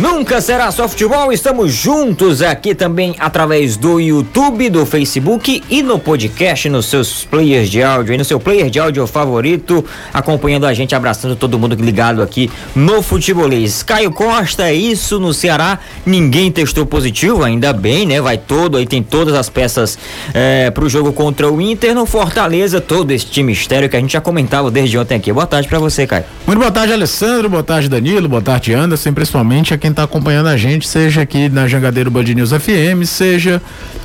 Nunca será só futebol, estamos juntos aqui também através do YouTube, do Facebook e no podcast, nos seus players de áudio, e no seu player de áudio favorito, acompanhando a gente, abraçando todo mundo ligado aqui no Futebolês. Caio Costa, é isso no Ceará, ninguém testou positivo, ainda bem, né? Vai todo, aí tem todas as peças é, pro jogo contra o Inter, no Fortaleza, todo esse mistério que a gente já comentava desde ontem aqui. Boa tarde para você, Caio. Muito boa tarde, Alessandro, boa tarde, Danilo, boa tarde, Anderson, principalmente aqui quem está acompanhando a gente, seja aqui na Jangadeiro Band News FM, seja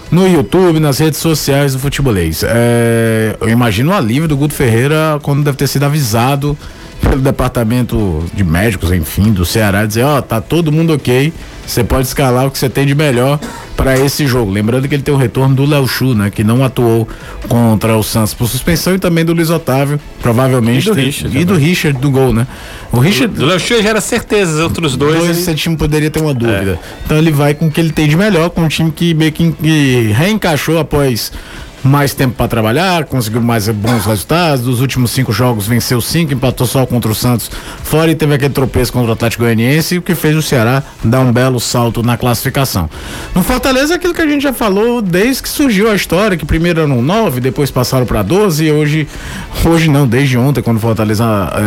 no YouTube, nas redes sociais do Futebolês. É, eu imagino o alívio do Guto Ferreira quando deve ter sido avisado pelo departamento de médicos, enfim, do Ceará, dizer, ó, oh, tá todo mundo ok, você pode escalar o que você tem de melhor para esse jogo. Lembrando que ele tem o retorno do Léo Chu, né, que não atuou contra o Santos por suspensão e também do Luiz Otávio, provavelmente. E do tem, Richard. E do Richard do gol, né? O Richard. Do Léo Chu já era certeza, os outros dois. Dois, esse time poderia ter uma dúvida. É. Então ele vai com o que ele tem de melhor, com um time que meio que, que reencaixou após mais tempo para trabalhar, conseguiu mais bons resultados. Dos últimos cinco jogos, venceu cinco, empatou só contra o Santos fora e teve aquele tropeço contra o Atlético Goianiense, o que fez o Ceará dar um belo salto na classificação. No Fortaleza, aquilo que a gente já falou desde que surgiu a história, que primeiro eram nove, depois passaram para 12 e hoje, hoje não, desde ontem, quando o Fortaleza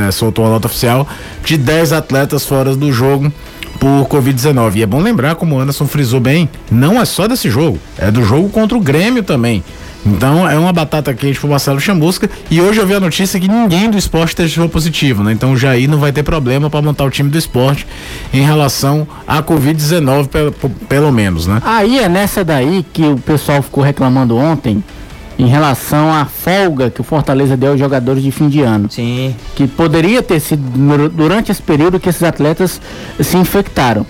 é, soltou a nota oficial, de 10 atletas fora do jogo por Covid-19. E é bom lembrar, como o Anderson frisou bem, não é só desse jogo, é do jogo contra o Grêmio também. Então é uma batata quente pro Marcelo Chamusca. E hoje eu vi a notícia que ninguém do esporte testou positivo, né? Então o Jair não vai ter problema para montar o time do esporte em relação à Covid-19, pelo, pelo menos, né? Aí é nessa daí que o pessoal ficou reclamando ontem em relação à folga que o Fortaleza deu aos jogadores de fim de ano. Sim. Que poderia ter sido durante esse período que esses atletas se infectaram.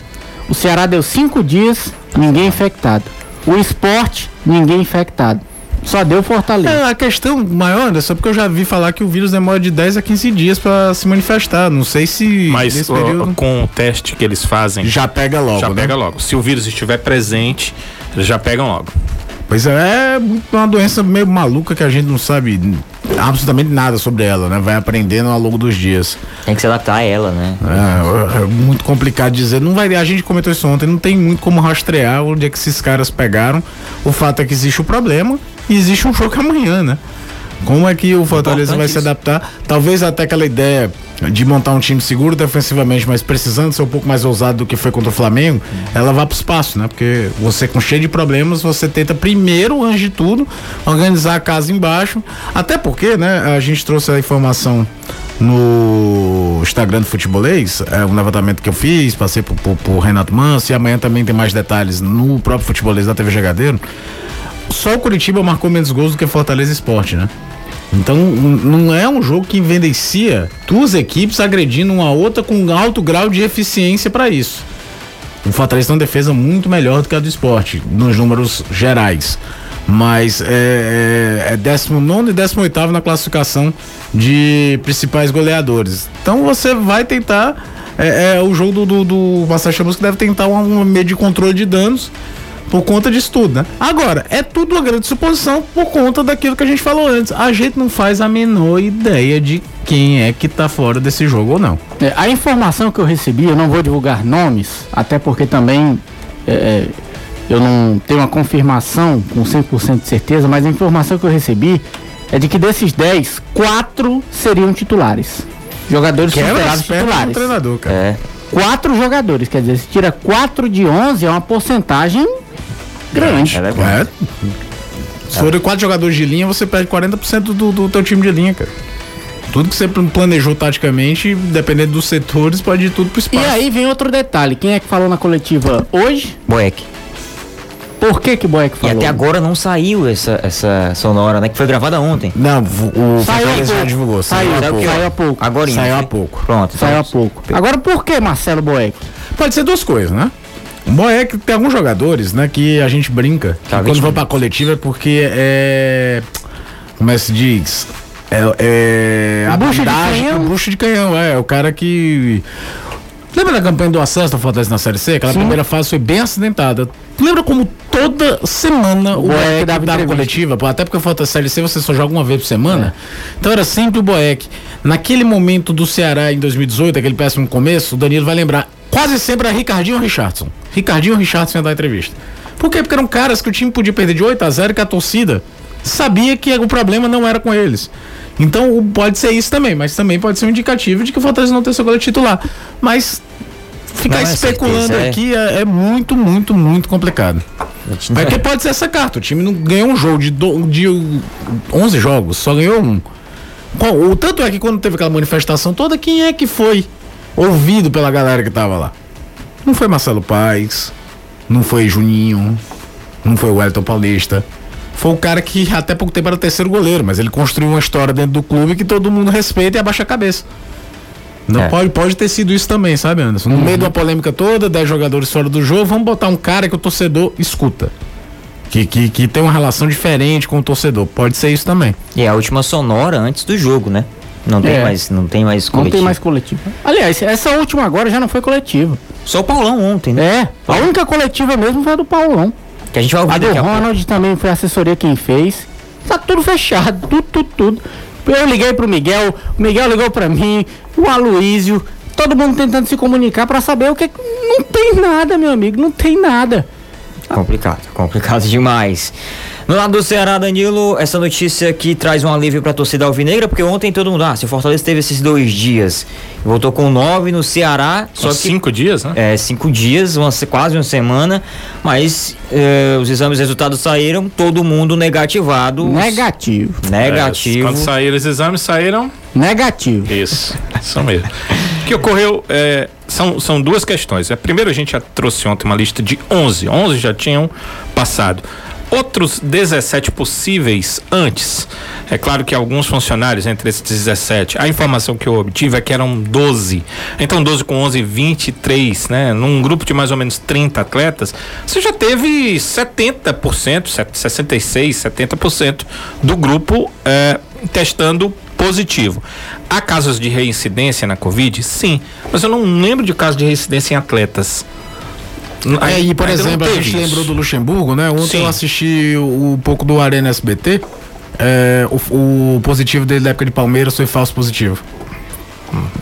O Ceará deu cinco dias, ninguém infectado. O esporte, ninguém infectado. Só deu Fortaleza. É, a questão maior é só porque eu já vi falar que o vírus demora de 10 a 15 dias para se manifestar. Não sei se. Mas período... com o teste que eles fazem. Já pega logo. Já né? pega logo. Se o vírus estiver presente, eles já pegam logo. Pois é, é uma doença meio maluca que a gente não sabe absolutamente nada sobre ela, né? Vai aprendendo ao longo dos dias. Tem que se adaptar a ela, né? É, é muito complicado dizer. Não vai, a gente comentou isso ontem, não tem muito como rastrear onde é que esses caras pegaram. O fato é que existe o problema e existe um jogo amanhã, né? Como é que o Fortaleza vai se adaptar? Talvez até aquela ideia de montar um time seguro defensivamente, mas precisando ser um pouco mais ousado do que foi contra o Flamengo, ela vá para o espaço, né? Porque você com cheio de problemas, você tenta primeiro, antes de tudo, organizar a casa embaixo. Até porque, né? A gente trouxe a informação no Instagram do Futebolês, é um levantamento que eu fiz, passei por, por, por Renato Manso e amanhã também tem mais detalhes no próprio Futebolês da TV Jogadeiro só o Curitiba marcou menos gols do que Fortaleza Esporte, né? Então não é um jogo que evidencia duas equipes agredindo uma outra com alto grau de eficiência para isso. O Fortaleza tem uma defesa muito melhor do que a do esporte, nos números gerais. Mas é, é 19 é e 18 na classificação de principais goleadores. Então você vai tentar. É, é o jogo do, do, do Chamusca deve tentar um, um meio de controle de danos por conta disso tudo, né? Agora, é tudo uma grande suposição por conta daquilo que a gente falou antes. A gente não faz a menor ideia de quem é que tá fora desse jogo ou não. É, a informação que eu recebi, eu não vou divulgar nomes, até porque também é, é eu não tenho uma confirmação com 100% de certeza, mas a informação que eu recebi é de que desses 10, 4 seriam titulares. Jogadores superados titulares. treinador, cara. É. Quatro jogadores, quer dizer, se tira 4 de 11 é uma porcentagem grande. É, é Se forem quatro jogadores de linha, você perde 40% do, do teu time de linha, cara. Tudo que você planejou taticamente, dependendo dos setores, pode ir tudo pro espaço. E aí vem outro detalhe. Quem é que falou na coletiva hoje? Boeck. Por que que Boeck falou? E até agora não saiu essa, essa sonora, né? Que foi gravada ontem. Não, o saiu já divulgou. Saiu, saiu, saiu, saiu há pouco. Agora Saiu há pouco. Pronto. Saiu há pouco. Agora por que Marcelo Boeck? Pode ser duas coisas, né? Bom, é que tem alguns jogadores, né, que a gente brinca tá, quando vão pra coletiva é porque é. Como é que se diz? É, é a bandagem, o bucho de canhão, é, o cara que. Lembra da campanha do acesso do Fortaleza na Série C? Aquela Sim. primeira fase foi bem acidentada. Lembra como toda semana o Boeck dava, dava coletiva? Até porque o Fortaleza Série C você só joga uma vez por semana. É. Então era sempre o Boeck. Naquele momento do Ceará em 2018, aquele péssimo começo, o Danilo vai lembrar quase sempre era Ricardinho ou Richardson. Ricardinho ou Richardson ia dar entrevista. Por quê? Porque eram caras que o time podia perder de 8 a 0 e que a torcida sabia que o problema não era com eles. Então pode ser isso também, mas também pode ser um indicativo de que o Fortaleza não tem seu goleiro titular. Mas ficar Não é especulando certeza, é. aqui é, é muito, muito, muito complicado. Mas que pode ser essa carta. O time não ganhou um jogo de, do, de 11 jogos, só ganhou um. O tanto é que quando teve aquela manifestação toda, quem é que foi ouvido pela galera que tava lá? Não foi Marcelo Paes, não foi Juninho, não foi o Wellington Paulista. Foi o cara que até pouco tempo era o terceiro goleiro, mas ele construiu uma história dentro do clube que todo mundo respeita e abaixa a cabeça. Não É. pode, pode ter sido isso também, sabe, Anderson? No meio de uma polêmica toda, 10 jogadores fora do jogo, vamos botar um cara que o torcedor escuta. Que, que, que tem uma relação diferente com o torcedor. Pode ser isso também. E é a última sonora antes do jogo, né? Não tem É. mais, não tem mais Não coletivo. tem mais coletiva. Aliás, essa última agora já não foi coletiva. Só o Paulão ontem, né? É, a única coletiva mesmo foi a do Paulão. Que a gente vai ouvir A do pouco. Ronald também foi a assessoria quem fez. Tá tudo fechado, tudo, tudo, tudo. Eu liguei pro Miguel, o Miguel ligou pra mim, o Aloísio, todo mundo tentando se comunicar pra saber o que. Não tem nada, meu amigo, não tem nada. Complicado, complicado demais. No lado do Ceará, Danilo, essa notícia aqui traz um alívio pra torcida alvinegra, porque ontem todo mundo, ah, se o Fortaleza teve esses dois dias, voltou com nove no Ceará, só que cinco dias, né? é, cinco dias, uma, se- quase uma semana, mas é, os exames resultados saíram, todo mundo negativado. Negativo. Negativo. É, quando saíram os exames, saíram Negativo. Isso, isso mesmo. Que ocorreu é, são, são duas questões. A primeira, a gente já trouxe ontem uma lista de 11. 11 já tinham passado. Outros 17 possíveis antes. É claro que alguns funcionários entre esses 17, a informação que eu obtive é que eram 12. Então 12 com 11, 23, né? Num grupo de mais ou menos 30 atletas, você já teve 70%, 66, 70% do grupo é, testando positivo. Há casos de reincidência na Covid? Sim, mas eu não lembro de caso de reincidência em atletas. É, e por Ainda exemplo, a gente isso. lembrou do Luxemburgo, né? Ontem Sim. eu assisti um pouco do Arena SBT. É, o, o positivo dele da época de Palmeiras foi falso positivo.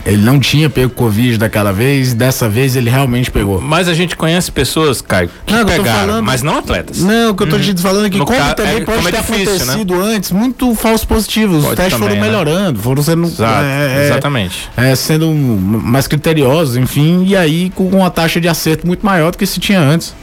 Ele não tinha pego Covid daquela vez, dessa vez ele realmente pegou. Mas a gente conhece pessoas, Caio, que Não, tô pegaram, falando- mas não atletas. Não, o que eu tô te falando é que No como ca- também é, pode como é ter difícil, né? acontecido antes, muito falso positivo. Os Pode testes também, foram né? melhorando, foram sendo Exato, é, é, exatamente. é, sendo mais criteriosos, enfim, e aí com uma taxa de acerto muito maior do que se tinha antes.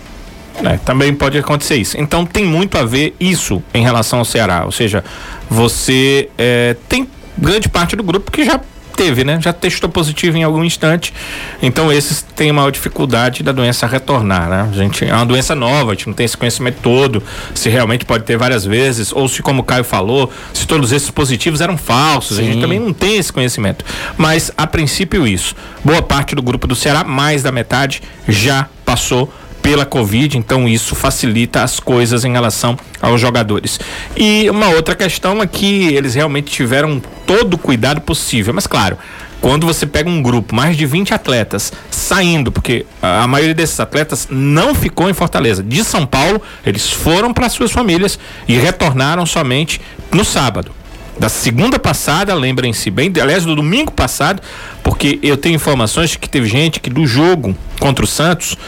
É, também pode acontecer isso. Então tem muito a ver isso em relação ao Ceará. Ou seja, você é, tem grande parte do grupo que já teve, né? Já testou positivo em algum instante. Então esses têm maior dificuldade da doença retornar, né? A gente é uma doença nova, a gente não tem esse conhecimento todo, se realmente pode ter várias vezes, ou se como o Caio falou, se todos esses positivos eram falsos. A gente Sim. também não tem esse conhecimento. Mas a princípio isso. Boa parte do grupo do Ceará, mais da metade já passou pela Covid, então isso facilita as coisas em relação aos jogadores. E uma outra questão é que eles realmente tiveram todo o cuidado possível, mas claro, quando você pega um grupo, mais de 20 atletas saindo, porque a maioria desses atletas não ficou em Fortaleza, de São Paulo, eles foram para suas famílias e retornaram somente no sábado da segunda passada, lembrem-se bem, aliás, do domingo passado, porque eu tenho informações que teve gente que do jogo contra o Santos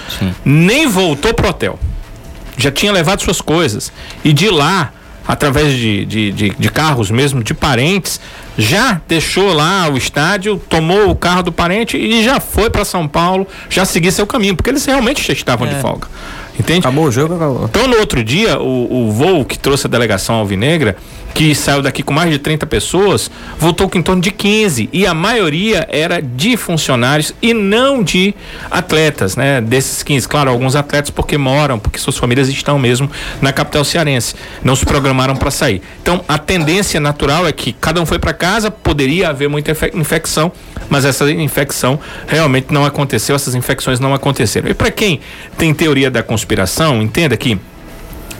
nem voltou pro hotel. Já tinha levado suas coisas. E de lá, através de, de, de, de carros mesmo, de parentes, já deixou lá o estádio, tomou o carro do parente e já foi para São Paulo, já seguir seu caminho, porque eles realmente já estavam de folga. Entende? Acabou o jogo, acabou. Então, no outro dia, o, o voo que trouxe a delegação alvinegra, que saiu daqui com mais de 30 pessoas, voltou com em torno de 15. E a maioria era de funcionários e não de atletas, né? Desses 15. Claro, alguns atletas porque moram, porque suas famílias estão mesmo na capital cearense. Não se programaram para sair. Então, a tendência natural é que cada um foi para casa, poderia haver muita infe- infecção, mas essa infecção realmente não aconteceu, essas infecções não aconteceram. E para quem tem teoria da conspiração, entenda que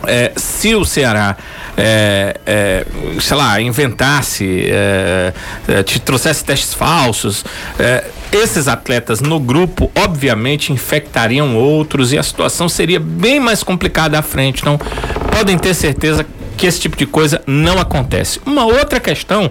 é, se o Ceará, é, é, sei lá, inventasse, é, é, te trouxesse testes falsos, é, esses atletas no grupo, obviamente, infectariam outros e a situação seria bem mais complicada à frente. Então, podem ter certeza que esse tipo de coisa não acontece. Uma outra questão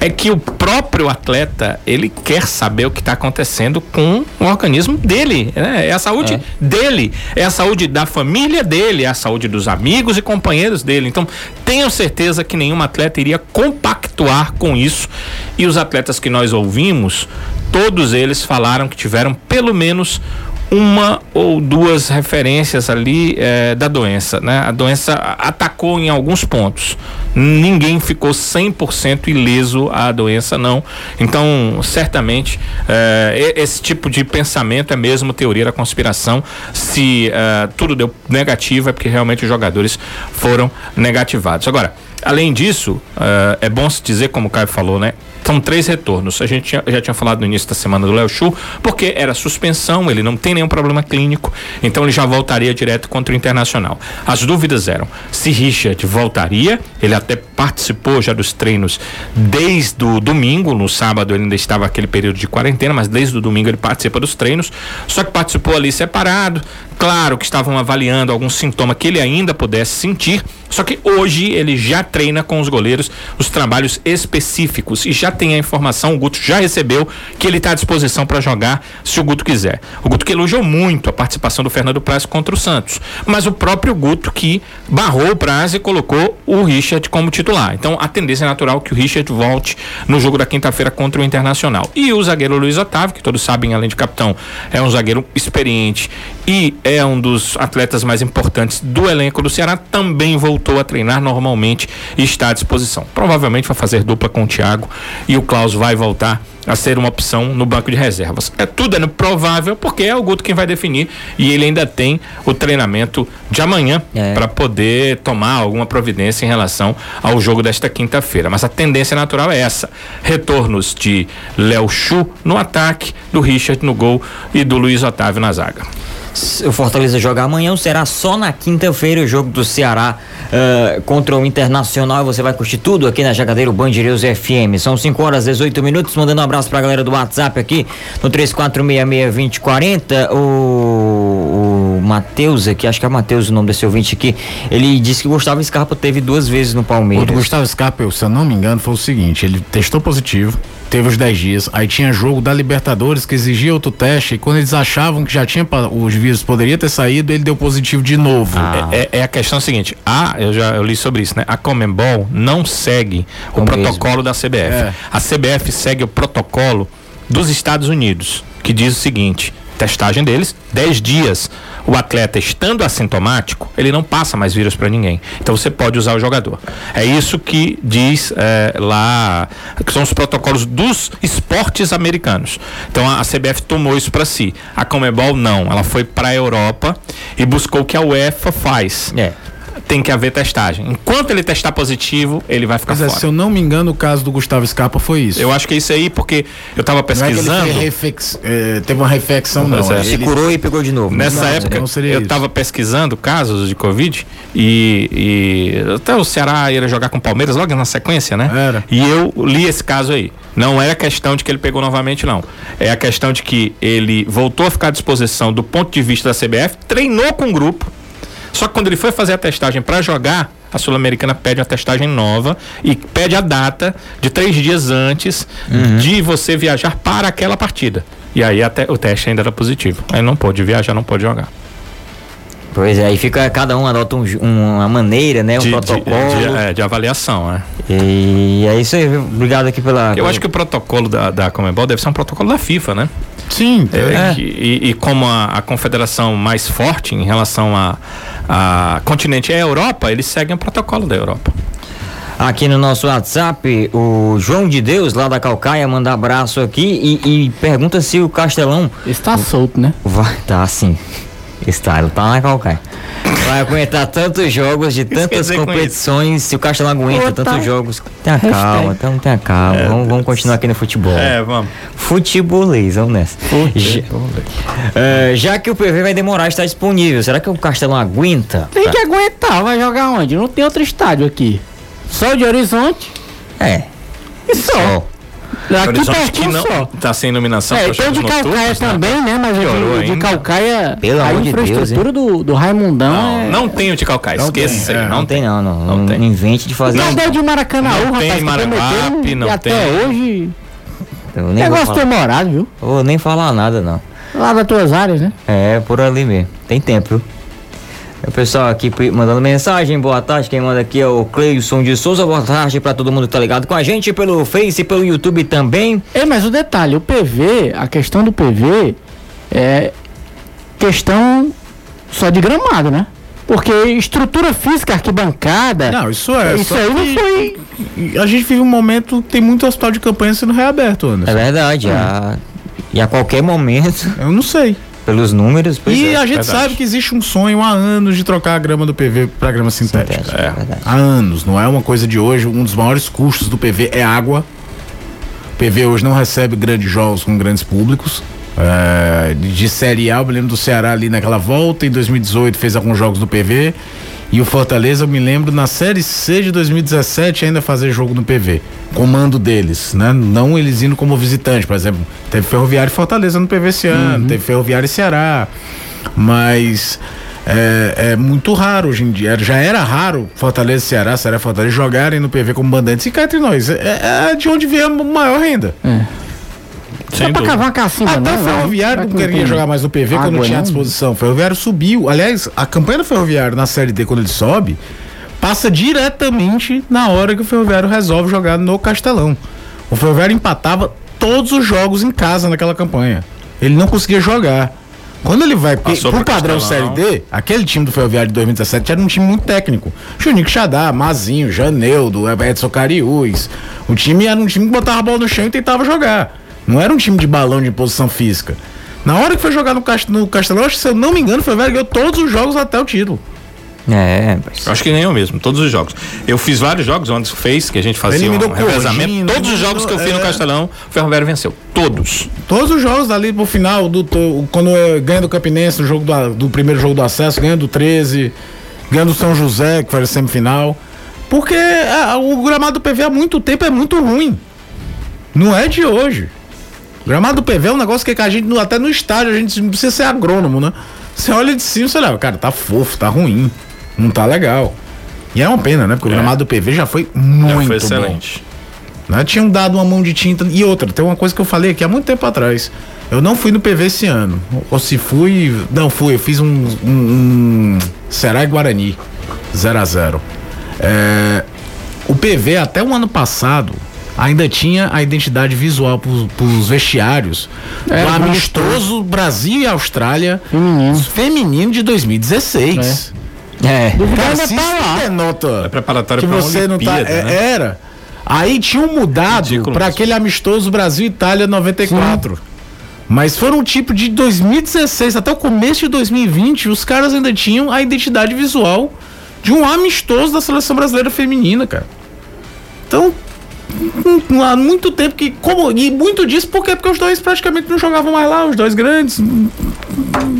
é que o próprio atleta, ele quer saber o que está acontecendo com o organismo dele, né? É a saúde é. dele, é a saúde da família dele, é a saúde dos amigos e companheiros dele. Então, tenho certeza que nenhum atleta iria compactuar com isso. E os atletas que nós ouvimos, todos eles falaram que tiveram pelo menos uma ou duas referências ali é, da doença, né? A doença atacou em alguns pontos. Ninguém ficou 100% ileso à doença, não. Então, certamente, é, esse tipo de pensamento é mesmo teoria da conspiração. Se é, tudo deu negativo, é porque realmente os jogadores foram negativados. Agora, além disso, é bom se dizer, como o Caio falou, né? São três retornos. A gente tinha, já tinha falado no início da semana do Léo Chu, porque era suspensão, ele não tem nenhum problema clínico, então ele já voltaria direto contra o Internacional. As dúvidas eram se Richard voltaria, ele até participou já dos treinos desde o domingo, no sábado ele ainda estava aquele período de quarentena, mas desde o domingo ele participa dos treinos, só que participou ali separado, Claro que estavam avaliando algum sintoma que ele ainda pudesse sentir, só que hoje ele já treina com os goleiros os trabalhos específicos e já tem a informação, o Guto já recebeu que ele está à disposição para jogar se o Guto quiser. O Guto que elogiou muito a participação do Fernando Praz contra o Santos, mas o próprio Guto que barrou o Praz e colocou o Richard como titular. Então a tendência é natural que o Richard volte no jogo da quinta-feira contra o Internacional. E o zagueiro Luiz Otávio, que todos sabem, além de capitão, é um zagueiro experiente e é um dos atletas mais importantes do elenco do Ceará, também voltou a treinar normalmente e está à disposição. Provavelmente vai fazer dupla com o Thiago e o Klaus vai voltar a ser uma opção no banco de reservas. É tudo é provável porque é o Guto quem vai definir e ele ainda tem o treinamento de amanhã é. para poder tomar alguma providência em relação ao jogo desta quinta-feira. Mas a tendência natural é essa: retornos de Léo Chu no ataque, do Richard no gol e do Luiz Otávio na zaga o Fortaleza joga amanhã, será só na quinta-feira o jogo do Ceará uh, contra o Internacional. Você vai curtir tudo aqui na Jagadeiro Band News FM. São 5 horas e 18 minutos. Mandando um abraço pra galera do WhatsApp aqui no 34662040. O, o Matheus aqui, acho que é o Matheus o nome desse ouvinte aqui. Ele disse que o Gustavo Scarpa teve duas vezes no Palmeiras. O Gustavo Scarpa, se eu não me engano, foi o seguinte: ele testou positivo teve os 10 dias. Aí tinha jogo da Libertadores que exigia outro teste. E quando eles achavam que já tinha os vírus poderia ter saído, ele deu positivo de novo. Ah. É, é, é, a questão seguinte: a, eu já eu li sobre isso, né? A Comembol não segue o, o protocolo da CBF. É. A CBF segue o protocolo dos Estados Unidos, que diz o seguinte: testagem deles, 10 dias. O atleta estando assintomático, ele não passa mais vírus para ninguém. Então você pode usar o jogador. É isso que diz é, lá, que são os protocolos dos esportes americanos. Então a, a CBF tomou isso para si. A Comebol não, ela foi para a Europa e buscou o que a UEFA faz. É tem que haver testagem. Enquanto ele testar positivo, ele vai ficar Mas é, fora. se eu não me engano, o caso do Gustavo Scarpa foi isso. Eu acho que é isso aí, porque eu estava pesquisando. Não é reflex, é, teve uma reflexão, não. não. É. Ele curou e pegou de novo. Nessa não, época, eu estava pesquisando casos de Covid e, e, até o Ceará ia jogar com o Palmeiras logo na sequência, né? Era. E eu li esse caso aí. Não é a questão de que ele pegou novamente, não. É a questão de que ele voltou a ficar à disposição do ponto de vista da CBF, treinou com o grupo só que quando ele foi fazer a testagem para jogar, a Sul-Americana pede uma testagem nova e pede a data de três dias antes uhum. de você viajar para aquela partida. E aí até o teste ainda era positivo. Aí não pôde viajar, não pode jogar. Pois é, aí fica, cada um adota um, uma maneira, né? Um de, protocolo. De, de, é, de avaliação, é. E é isso aí, obrigado aqui pela. Eu acho que o protocolo da, da Comebol deve ser um protocolo da FIFA, né? Sim, é, é. E, e, como a, a, confederação mais forte em relação a, a continente é a Europa, eles seguem o protocolo da Europa. Aqui no nosso WhatsApp, o João de Deus, lá da Calcaia, manda abraço aqui e, e pergunta se o Castelão. Está solto, né? Vai, tá sim. Está, ele tá na Calcaia. Vai aguentar tantos jogos de tantas competições. Se o Caixa não aguenta tantos tá. jogos. Tenha calma, então tenha calma. É, vamos, vamos continuar aqui no futebol. É, vamos. Futebolês, vamos nessa. Já, uh, já que o PV vai demorar a estar disponível, será que o Castelão aguenta? Tem que aguentar, vai jogar onde? Não tem outro estádio aqui. Só de Horizonte. É. E só. só. Aqui Horizonte que pertinho não só. tá sem iluminação. É, tem o de Calcaia né? também, né? Mas Piorou o de, de. Calcaia, Pelo a amor de Deus, infraestrutura do, do Raimundão Não, é... não tem o de Calcaia, esqueça. tem, aí, é. não Não tem não, não. Não Não, tem. invente de fazer. Não, isso. de Maracanã, Não rapaz, tem Maranguape, não e até tem. hoje, Eu nem negócio demorado, viu? vou nem falar nada não. Lá das tuas áreas, né? É, por ali mesmo. Tem tempo, viu? O pessoal aqui mandando mensagem, boa tarde. Quem manda aqui é o Cleison de Souza. Boa tarde pra todo mundo que tá ligado com a gente pelo Face e pelo YouTube também. É, mas o detalhe, o PV, a questão do PV é questão só de gramado, né? Porque estrutura física, arquibancada, Não, isso é. isso aí não foi. A gente vive um momento tem muito hospital de campanha sendo reaberto, É Anderson. verdade. A... E a qualquer momento, Eu não sei. Pelos números, pois e é. a gente verdade. sabe que existe um sonho há anos de trocar a grama do PV pra grama sintética. Sintético, é verdade. Há anos, não é uma coisa de hoje. Um dos maiores custos do PV é água. O PV hoje não recebe grandes jogos com grandes públicos. É, de, de Série A, eu me lembro do Ceará ali naquela volta, em 2018 fez alguns jogos do PV. E o Fortaleza, eu me lembro, na Série C de 2017 ainda fazer jogo no PV. Comando deles, né? Não eles indo como visitante, por exemplo. Teve Ferroviário e Fortaleza no PV esse ano, teve Ferroviário e Ceará. Mas é, é muito raro hoje em dia. Já era raro Fortaleza e Ceará, Ceará e Fortaleza jogarem no PV como mandantes. E cá entre nós, é, é de onde vem a maior renda. Sem Só pra cavar uma cacimba, Até não. o Ferroviário não que queria jogar mais no PV quando tinha à não? disposição. O Ferroviário subiu. Aliás, a campanha do Ferroviário na Série D, quando ele sobe, passa diretamente na hora que o Ferroviário resolve jogar no Castelão. O Ferroviário empatava todos os jogos em casa naquela campanha. Ele não conseguia jogar. Quando ele vai porque, Passou pro padrão Série. D, aquele time do Ferroviário de 2017 era um time muito técnico. Juninho Xadá, Mazinho, Janeudo, Edson Cariús. O time era um time que botava a bola no chão e tentava jogar. Não era um time de balão de posição física. Na hora que foi jogar no, Cast no Castelão, acho que, se eu não me engano, o Ferroviário ganhou todos os jogos até o título. É, mas... Eu acho que ganhou mesmo, todos os jogos. Eu fiz vários jogos onde fez, que a gente fazia um Eliminou revezamento. Corrigino, Todos os jogos que eu fiz no é. Castelão, o Ferroviário venceu. Todos. Todos os jogos dali pro final, do, quando é, ganha do Campinense, no jogo do, a- do primeiro jogo do acesso, ganha do 13, ganha do São José, que foi a semifinal. Porque ah, o gramado do PV há muito tempo é muito ruim. Não é de hoje. O gramado do PV é um negócio que a gente, até no estádio, a gente não precisa ser agrônomo, né? Você olha de cima e você leva, cara, tá fofo, tá ruim, não tá legal. E é uma pena, né? Porque o É. gramado do PV já foi Já muito foi bom. excelente. Né? Tinham dado uma mão de tinta. E outra, tem uma coisa que eu falei aqui há muito tempo atrás. Eu não fui no PV esse ano. Ou se fui. Não, fui. Eu fiz um. um, um Será Guarani. 0 a 0 É, O PV, até o ano passado, ainda tinha a identidade visual pros, pros vestiários É, do amistoso Brasil e Austrália Feminino. feminino de 2016. É. Tá isso lá. denota É preparatório que pra você não tá. É- né? Era. Aí tinham mudado para aquele amistoso Brasil e Itália 94. Mas foram tipo de 2016 até o começo de 2020, os caras ainda tinham a identidade visual de um amistoso da seleção brasileira feminina, cara. Então, há muito tempo que. Como, e muito disso porque, porque os dois praticamente não jogavam mais lá, os dois grandes. hum,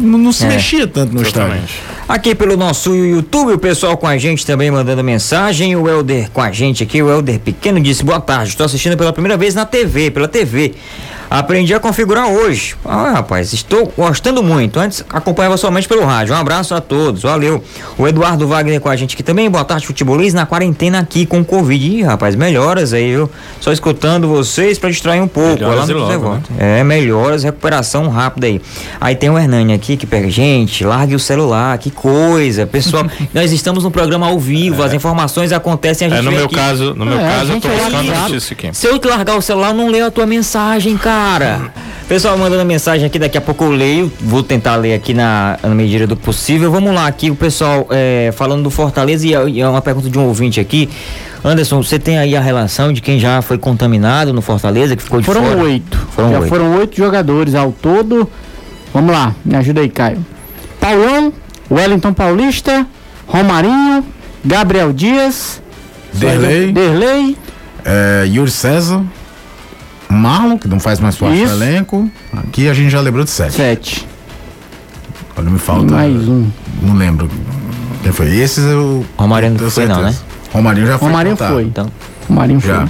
Não, não se É. mexia tanto no estádio. Aqui pelo nosso YouTube, o pessoal com a gente também mandando mensagem. O Helder com a gente aqui, o Helder Pequeno disse: Boa tarde, estou assistindo pela primeira vez na TV, pela TV. Aprendi a configurar hoje. Ah, rapaz, estou gostando muito. Antes acompanhava somente pelo rádio. Um abraço a todos, valeu. O Eduardo Wagner com a gente aqui também. Boa tarde, futebolista na quarentena aqui com Covid. Ih, rapaz, melhoras aí, viu? Só escutando vocês para distrair um pouco. Melhoras Lá no e logo, né? É, melhoras, recuperação rápida aí. Aí tem o Hernani aqui que pega, gente, largue o celular, que coisa. Pessoal, nós estamos no programa ao vivo, as informações acontecem, a gente É, no meu aqui. caso, no meu É, caso, eu tô é buscando notícia aqui. Se eu te largar o celular, eu não leio a tua mensagem, cara. Pessoal, mandando mensagem aqui, daqui a pouco eu leio. Vou tentar ler aqui na, na medida do possível. Vamos lá, aqui o pessoal é, falando do Fortaleza e é, e é uma pergunta de um ouvinte aqui. Anderson, você tem aí a relação de quem já foi contaminado no Fortaleza, que ficou de Foram fora? oito. Foram Já oito. foram oito jogadores ao todo. Vamos lá, me ajuda aí, Caio. Paulão, Wellington Paulista, Romarinho, Gabriel Dias, Derlei. Derlei, É, Yuri César, Marlon, que não faz mais parte Isso. do elenco. Aqui a gente já lembrou de sete. sete. Olha, me falta. mais um. Não lembro. Quem foi? Esses eu. Romarinho não foi não, certeza. Romarinho já foi. Romarinho contado. foi. Então, Romarinho Já. foi.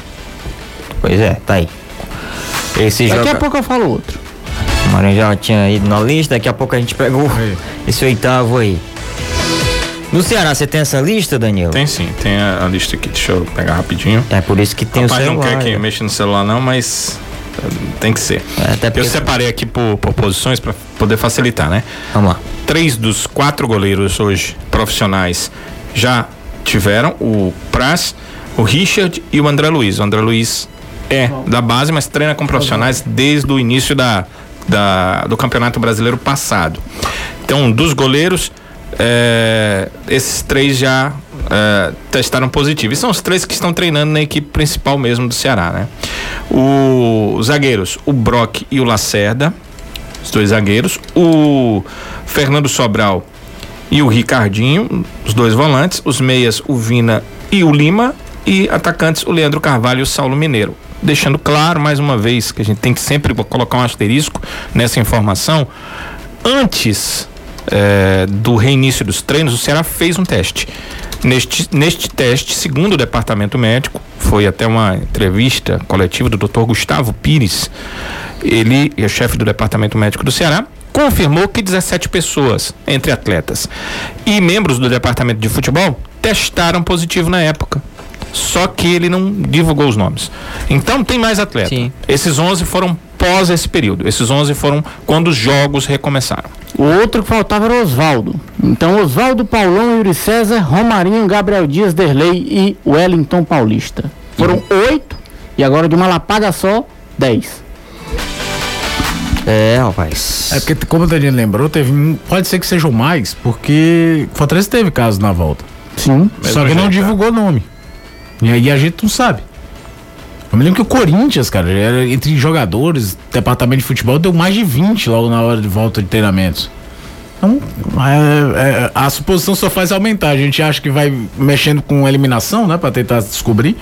pois é, tá aí. Esse Daqui joga... a pouco eu falo outro. O Marinho já tinha ido na lista, daqui a pouco a gente pegou esse oitavo aí. No Ceará, você tem essa lista, Danilo? Tem sim, tem a, a lista aqui, deixa eu pegar rapidinho. É por isso que tem Rapaz, o celular. não quer que né? mexa no celular não, mas eh, tem que ser. É. Eu separei aqui por, por posições para poder facilitar, né? Vamos lá. Três dos quatro goleiros hoje profissionais já tiveram, o Praz, o Richard e o André Luiz. O André Luiz é da base, mas treina com profissionais desde o início da, da, do Campeonato Brasileiro passado. Então, dos goleiros, é, esses três já é, testaram positivo. E são os três que estão treinando na equipe principal mesmo do Ceará, né? O, os zagueiros, o Brock e o Lacerda, os dois zagueiros. O Fernando Sobral e o Ricardinho, os dois volantes. Os meias, o Vina e o Lima. E atacantes, o Leandro Carvalho e o Saulo Mineiro. Deixando claro, mais uma vez, que a gente tem que sempre colocar um asterisco nessa informação. Antes é, do reinício dos treinos, o Ceará fez um teste. Neste, neste teste, segundo o departamento médico, foi até uma entrevista coletiva do Dr. Gustavo Pires, ele é chefe do departamento médico do Ceará, confirmou que 17 pessoas, entre atletas e membros do departamento de futebol, testaram positivo na época. Só que ele não divulgou os nomes. Então tem mais atletas. Sim. Esses 11 foram pós esse período. Esses 11 foram quando os jogos recomeçaram. O outro que faltava era o Oswaldo. Então, Oswaldo, Paulão, Yuri César, Romarinho, Gabriel Dias, Derlei e Wellington Paulista. Foram oito e agora de uma lapada só, dez. É, rapaz. É porque, como o Danilo lembrou, teve. um- Pode ser que sejam mais, porque Fortaleza teve casos na volta. Sim. Só que não é. divulgou nome. E aí a gente não sabe. Eu me lembro que o Corinthians, cara, era entre jogadores, departamento de futebol, deu mais de 20 logo na hora de volta de treinamentos. Então, é- é- a suposição só faz aumentar. A gente acha que vai mexendo com eliminação, né, pra tentar descobrir.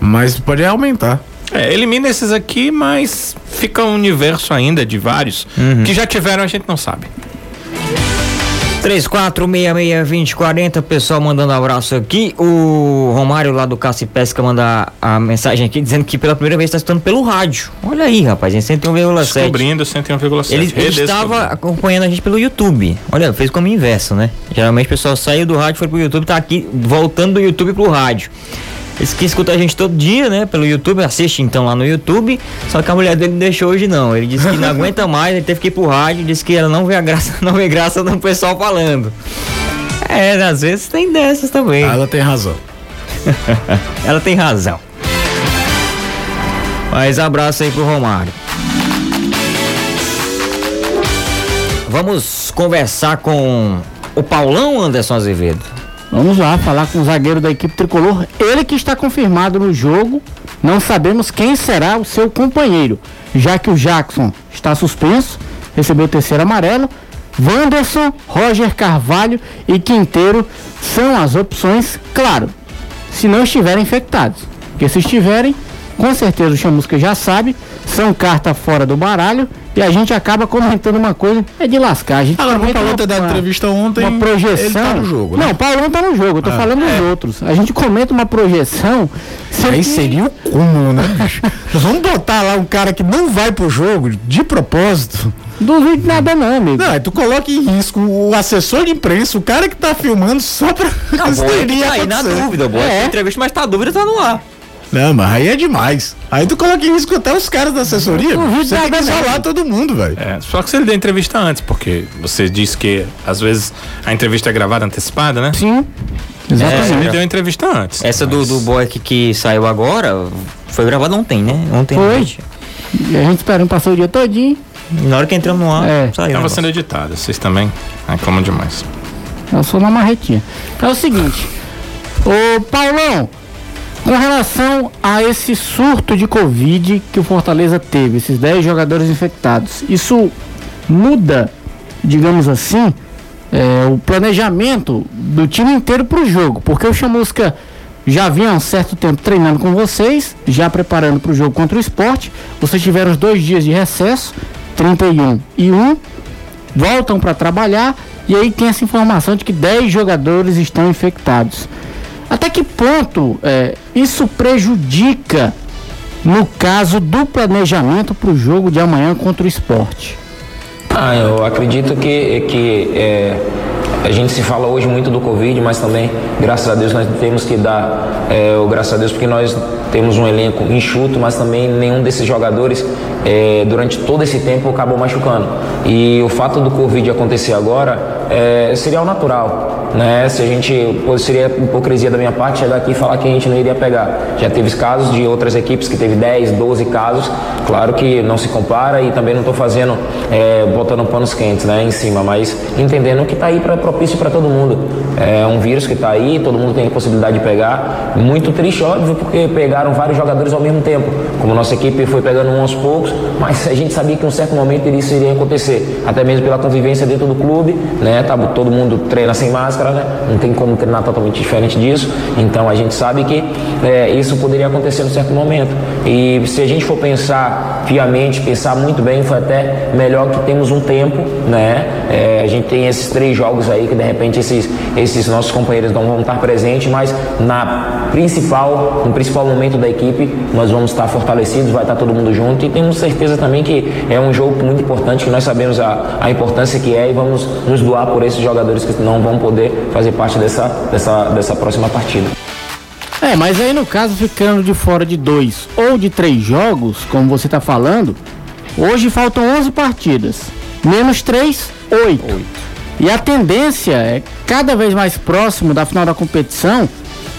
Mas pode aumentar. É, elimina esses aqui, mas fica um universo ainda de vários que já tiveram, a gente não sabe. 34662040, pessoal mandando abraço aqui. O Romário lá do Caça e Pesca manda a mensagem aqui dizendo que pela primeira vez está escutando pelo rádio. Olha aí, rapaz, em 101,7. Descobrindo 101,7. Ele, ele estava acompanhando a gente pelo YouTube. Olha, fez como inverso, né? Geralmente o pessoal saiu do rádio, foi pro YouTube, tá aqui voltando do YouTube pro rádio. Esse que escuta a gente todo dia, né? Pelo YouTube, assiste então lá no YouTube. Só que a mulher dele não deixou hoje não. Ele disse que não aguenta mais, ele teve que ir pro rádio, disse que ela não vê a graça, não vê graça no pessoal falando. É, às vezes tem dessas também. Ela tem razão. Ela tem razão. Mas abraço aí pro Romário. Vamos conversar com o Paulão Anderson Azevedo. Vamos lá falar com o zagueiro da equipe tricolor. Ele que está confirmado no jogo. Não sabemos quem será o seu companheiro, já que o Jackson está suspenso, recebeu o terceiro amarelo. Wanderson, Roger Carvalho e Quinteiro são as opções, claro, se não estiverem infectados. Porque se estiverem, com certeza o Chamusca já sabe, são carta fora do baralho e a gente acaba comentando uma coisa, é de lascar. A gente Agora, o ter dado uma- entrevista ontem. uma projeção. Ele tá no jogo, né? Não, o Paulão tá no jogo, eu tô Ah, falando dos outros. A gente comenta uma projeção. Aí que- seria o cúmulo, né, bicho? Nós vamos botar lá um cara que não vai pro jogo de propósito. Duvido nada, não, amigo. Não, tu coloca em risco o assessor de imprensa, o cara que tá filmando só pra. Não, boa, tá aí na dúvida, boa. É. É. entrevista, mas tá a dúvida, tá no ar. Não, mas aí é demais. Aí tu coloca em risco até os caras da assessoria. Você tem que isolar todo mundo, velho. É, só que se ele der entrevista antes, porque você disse que às vezes a entrevista é gravada antecipada, né? Sim. É, Exatamente. ele deu entrevista antes. Essa do, mas- do boy que, que saiu agora foi gravada ontem, né? Ontem Foi. noite. E a gente esperando passar o dia todinho. Na hora que entramos no ar, É. saiu. o Tava negócio. sendo editado, vocês também reclamam demais. Eu sou na marretinha. É o seguinte, ô Paulão, com relação a esse surto de Covid que o Fortaleza teve, esses 10 jogadores infectados, isso muda, digamos assim, é, o planejamento do time inteiro para o jogo, porque o Chamusca já vinha há um certo tempo treinando com vocês, já preparando para o jogo contra o esporte. Vocês tiveram os dois dias de recesso, 31 e 1, voltam para trabalhar e aí tem essa informação de que 10 jogadores estão infectados. Até que ponto é, isso prejudica no caso do planejamento para o jogo de amanhã contra o esporte? Ah, eu acredito que, que é, a gente se fala hoje muito do Covid, mas também, graças a Deus, nós temos que dar é, o graças a Deus porque nós temos um elenco enxuto, mas também nenhum desses jogadores é, durante todo esse tempo acabou machucando. E o fato do Covid acontecer agora é, seria o natural né? Se a gente seria hipocrisia da minha parte chegar aqui e falar que a gente não iria pegar. Já teve casos de outras equipes que teve 10, 12 casos. Claro que não se compara e também não estou fazendo é, botando panos quentes, né, em cima, mas entendendo que está aí para propício para todo mundo. É um vírus que está aí, todo mundo tem a possibilidade de pegar. Muito triste, óbvio, porque pegaram vários jogadores ao mesmo tempo. Como nossa equipe foi pegando uns aos poucos, mas a gente sabia que em um certo momento isso iria acontecer, até mesmo pela convivência dentro do clube, né? Tá, todo mundo treina sem máscara né? Não tem como treinar totalmente diferente disso. Então a gente sabe que é, isso poderia acontecer em certo momento. E se a gente for pensar fiamente, pensar muito bem, foi até melhor que temos um tempo, né? É, a gente tem esses três jogos aí que de repente esses, esses nossos companheiros não vão estar presentes, mas na principal, no principal momento da equipe, nós vamos estar fortalecidos, vai estar todo mundo junto e temos certeza também que é um jogo muito importante, que nós sabemos a, a importância que é e vamos nos doar por esses jogadores que não vão poder fazer parte dessa, dessa, dessa próxima partida. É, mas aí no caso, ficando de fora de dois ou de três jogos, como você está falando, hoje faltam 11 partidas. Menos três, oito. E a tendência é cada vez mais próximo da final da competição,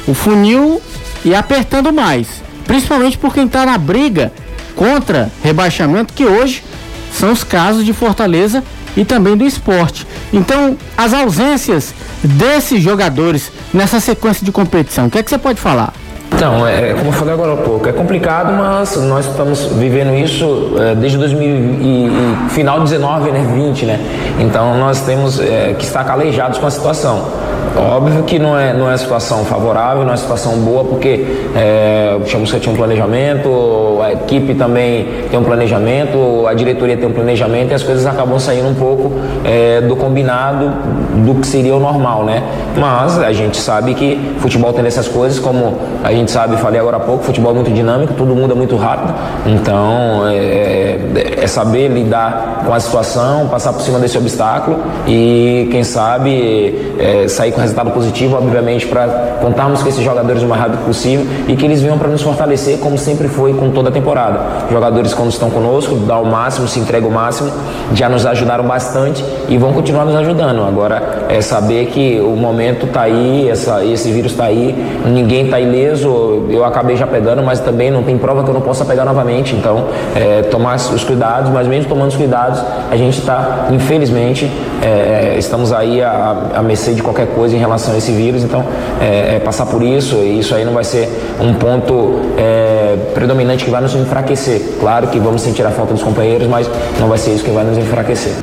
o funil e apertando mais. Principalmente por quem está na briga contra rebaixamento, que hoje são os casos de Fortaleza e também do esporte. Então, as ausências desses jogadores nessa sequência de competição, o que é que você pode falar? Então, é, como eu falei agora há pouco, é complicado, mas nós estamos vivendo isso é, desde 2000 e, e, final 19, né, 20, né? Então nós temos é, que estar calejados com a situação. Óbvio que não é, não é situação favorável, não é situação boa, porque é, o Chamusca tinha um planejamento, a equipe também tem um planejamento, a diretoria tem um planejamento e as coisas acabam saindo um pouco é, do combinado do que seria o normal, né? Mas a gente sabe que futebol tem essas coisas, como a gente sabe, falei agora há pouco, futebol é muito dinâmico, tudo muda muito rápido, então é, é, é saber lidar com a situação, passar por cima desse obstáculo e quem sabe é, sair com com resultado positivo, obviamente, para contarmos com esses jogadores o mais rápido possível e que eles venham para nos fortalecer, como sempre foi com toda a temporada. Jogadores, quando estão conosco, dão o máximo, se entregam o máximo, já nos ajudaram bastante e vão continuar nos ajudando. Agora, é saber que o momento está aí, essa, esse vírus está aí, ninguém está ileso. Eu acabei já pegando, mas também não tem prova que eu não possa pegar novamente. Então, é, tomar os cuidados, mas mesmo tomando os cuidados, a gente está, infelizmente, é, é estamos aí a, a mercê de qualquer coisa em relação a esse vírus, então é, é passar por isso, isso aí não vai ser um ponto é, predominante que vai nos enfraquecer. Claro que vamos sentir a falta dos companheiros, mas não vai ser isso que vai nos enfraquecer.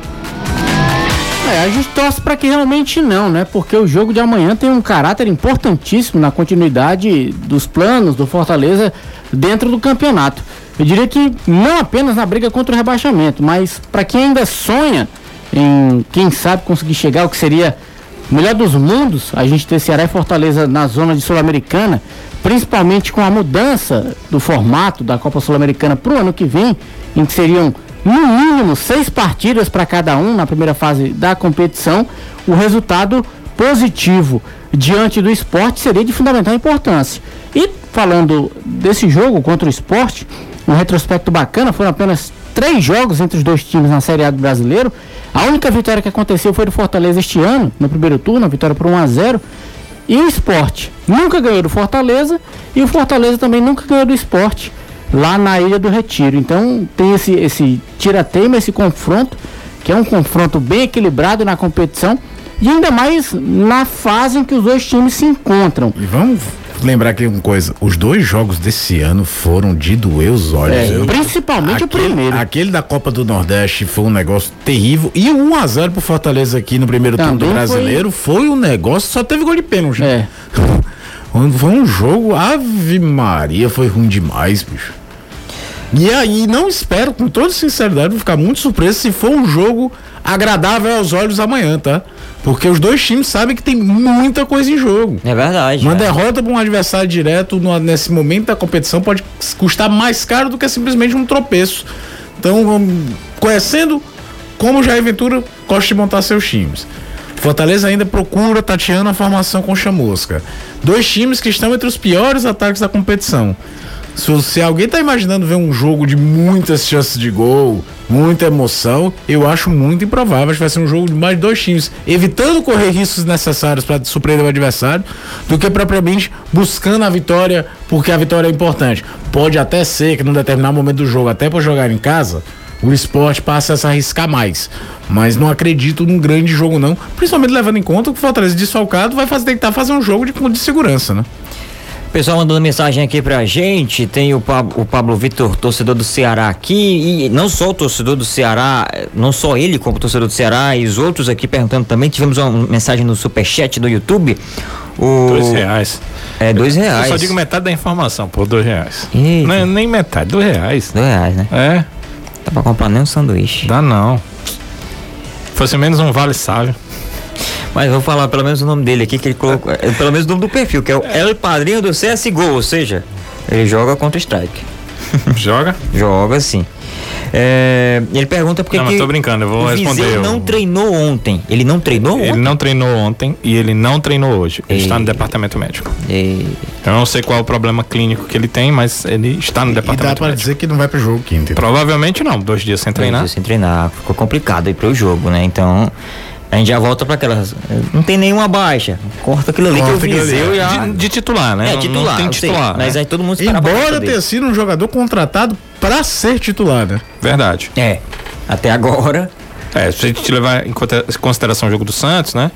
É, a gente torce para que realmente não, né? Porque o jogo de amanhã tem um caráter importantíssimo na continuidade dos planos do Fortaleza dentro do campeonato. Eu diria que não apenas na briga contra o rebaixamento, mas para quem ainda sonha em, quem sabe, conseguir chegar ao que seria melhor dos mundos, a gente ter Ceará e Fortaleza na zona de Sul-Americana, principalmente com a mudança do formato da Copa Sul-Americana para o ano que vem, em que seriam no mínimo seis partidas para cada um na primeira fase da competição, o resultado positivo diante do esporte seria de fundamental importância. E falando desse jogo contra o esporte, um retrospecto bacana, foram apenas três jogos entre os dois times na Série A do Brasileiro. A única vitória que aconteceu foi do Fortaleza este ano, no primeiro turno, a vitória por 1 a 0 E o esporte nunca ganhou do Fortaleza e o Fortaleza também nunca ganhou do esporte lá na Ilha do Retiro. Então tem esse, esse tira-teima, esse confronto, que é um confronto bem equilibrado na competição e ainda mais na fase em que os dois times se encontram. E vamos lembrar aqui uma coisa: os dois jogos desse ano foram de doer os olhos. É, principalmente aquele, o primeiro. Aquele da Copa do Nordeste foi um negócio terrível. E o 1x0 pro Fortaleza aqui no primeiro Também turno do brasileiro foi... foi... um negócio, só teve gol de pênalti. É. Foi um jogo, Ave Maria, foi ruim demais, bicho. E aí não espero, com toda sinceridade, vou ficar muito surpreso se for um jogo agradável aos olhos amanhã, tá? Porque os dois times sabem que tem muita coisa em jogo. É verdade. Uma é. derrota para um adversário direto no- nesse momento da competição pode custar mais caro do que simplesmente um tropeço. Então, hum, conhecendo como Jair Ventura gosta de montar seus times. Fortaleza ainda procura tateando a formação com chamusca. Dois times que estão entre os piores ataques da competição. Se, alguém tá imaginando ver um jogo de muitas chances de gol, muita emoção, eu acho muito improvável. Acho que vai ser um jogo de mais dois times, evitando correr riscos necessários para surpreender o adversário, do que propriamente buscando a vitória, porque a vitória é importante. Pode até ser que num determinado momento do jogo, até para jogar em casa, o esporte passe a se arriscar mais. Mas não acredito num grande jogo, não. Principalmente levando em conta que o Fortaleza desfalcado vai fazer, tentar fazer um jogo de, de segurança, né? Pessoal mandando mensagem aqui pra gente, tem o, Pab- o Pablo Vitor, torcedor do Ceará aqui, e não só o torcedor do Ceará, não só ele como torcedor do Ceará, e os outros aqui perguntando também, tivemos uma mensagem no superchat do YouTube, o... Dois reais. É, dois Eu reais. só digo metade da informação por dois reais. Eita. Não é nem metade, dois reais. Dois reais, né? É, Dá pra comprar nem um sanduíche. dá não. Fosse menos um vale sábio. Mas vou falar pelo menos o nome dele aqui, que ele colocou, é, pelo menos o nome do perfil, que é o El Padrinho do CSGO, ou seja, ele joga contra Strike. Joga? Joga sim. É, ele pergunta por que Não, mas tô brincando, eu vou o responder. Eu- não treinou ontem. Ele não treinou Ele ontem? não treinou ontem e ele não treinou hoje. Ele Ei. está no departamento médico. E- Eu não sei qual é o problema clínico que ele tem, mas ele está no E dá departamento para médico. dizer que não vai pro jogo quinta. Provavelmente não, dois dias sem treinar. Sem treinar. Ficou complicado aí pro jogo, né? Então, a gente já volta pra aquelas. Não tem nenhuma baixa. Corta aquilo ali Corta que ali. Viseu já. De, de titular, né? é, titular. Não tem eu sei, titular. mas né? aí todo mundo Embora tenha dele. sido um jogador contratado para ser titular, né? Verdade. É. Até agora. É, se a gente levar em consideração o jogo do Santos, né?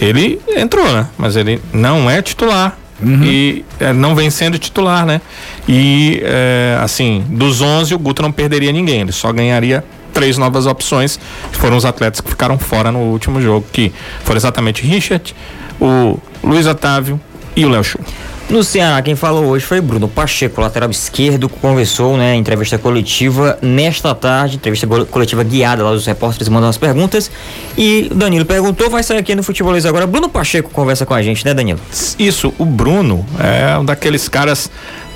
Ele entrou, né? Mas ele não é titular. E é, não vem sendo titular, né? E, é, assim, dos 11, o Guto não perderia ninguém. Ele só ganharia três novas opções, que foram os atletas que ficaram fora no último jogo, que foram exatamente Richard, o Luiz Otávio e o Léo Chu. No Ceará, quem falou hoje foi Bruno Pacheco, lateral esquerdo, conversou, né, em entrevista coletiva nesta tarde, entrevista coletiva guiada lá, os repórteres mandam as perguntas. E o Danilo perguntou, vai sair aqui no Futebolês agora. Bruno Pacheco conversa com a gente, né, Danilo? Isso, o Bruno é um daqueles caras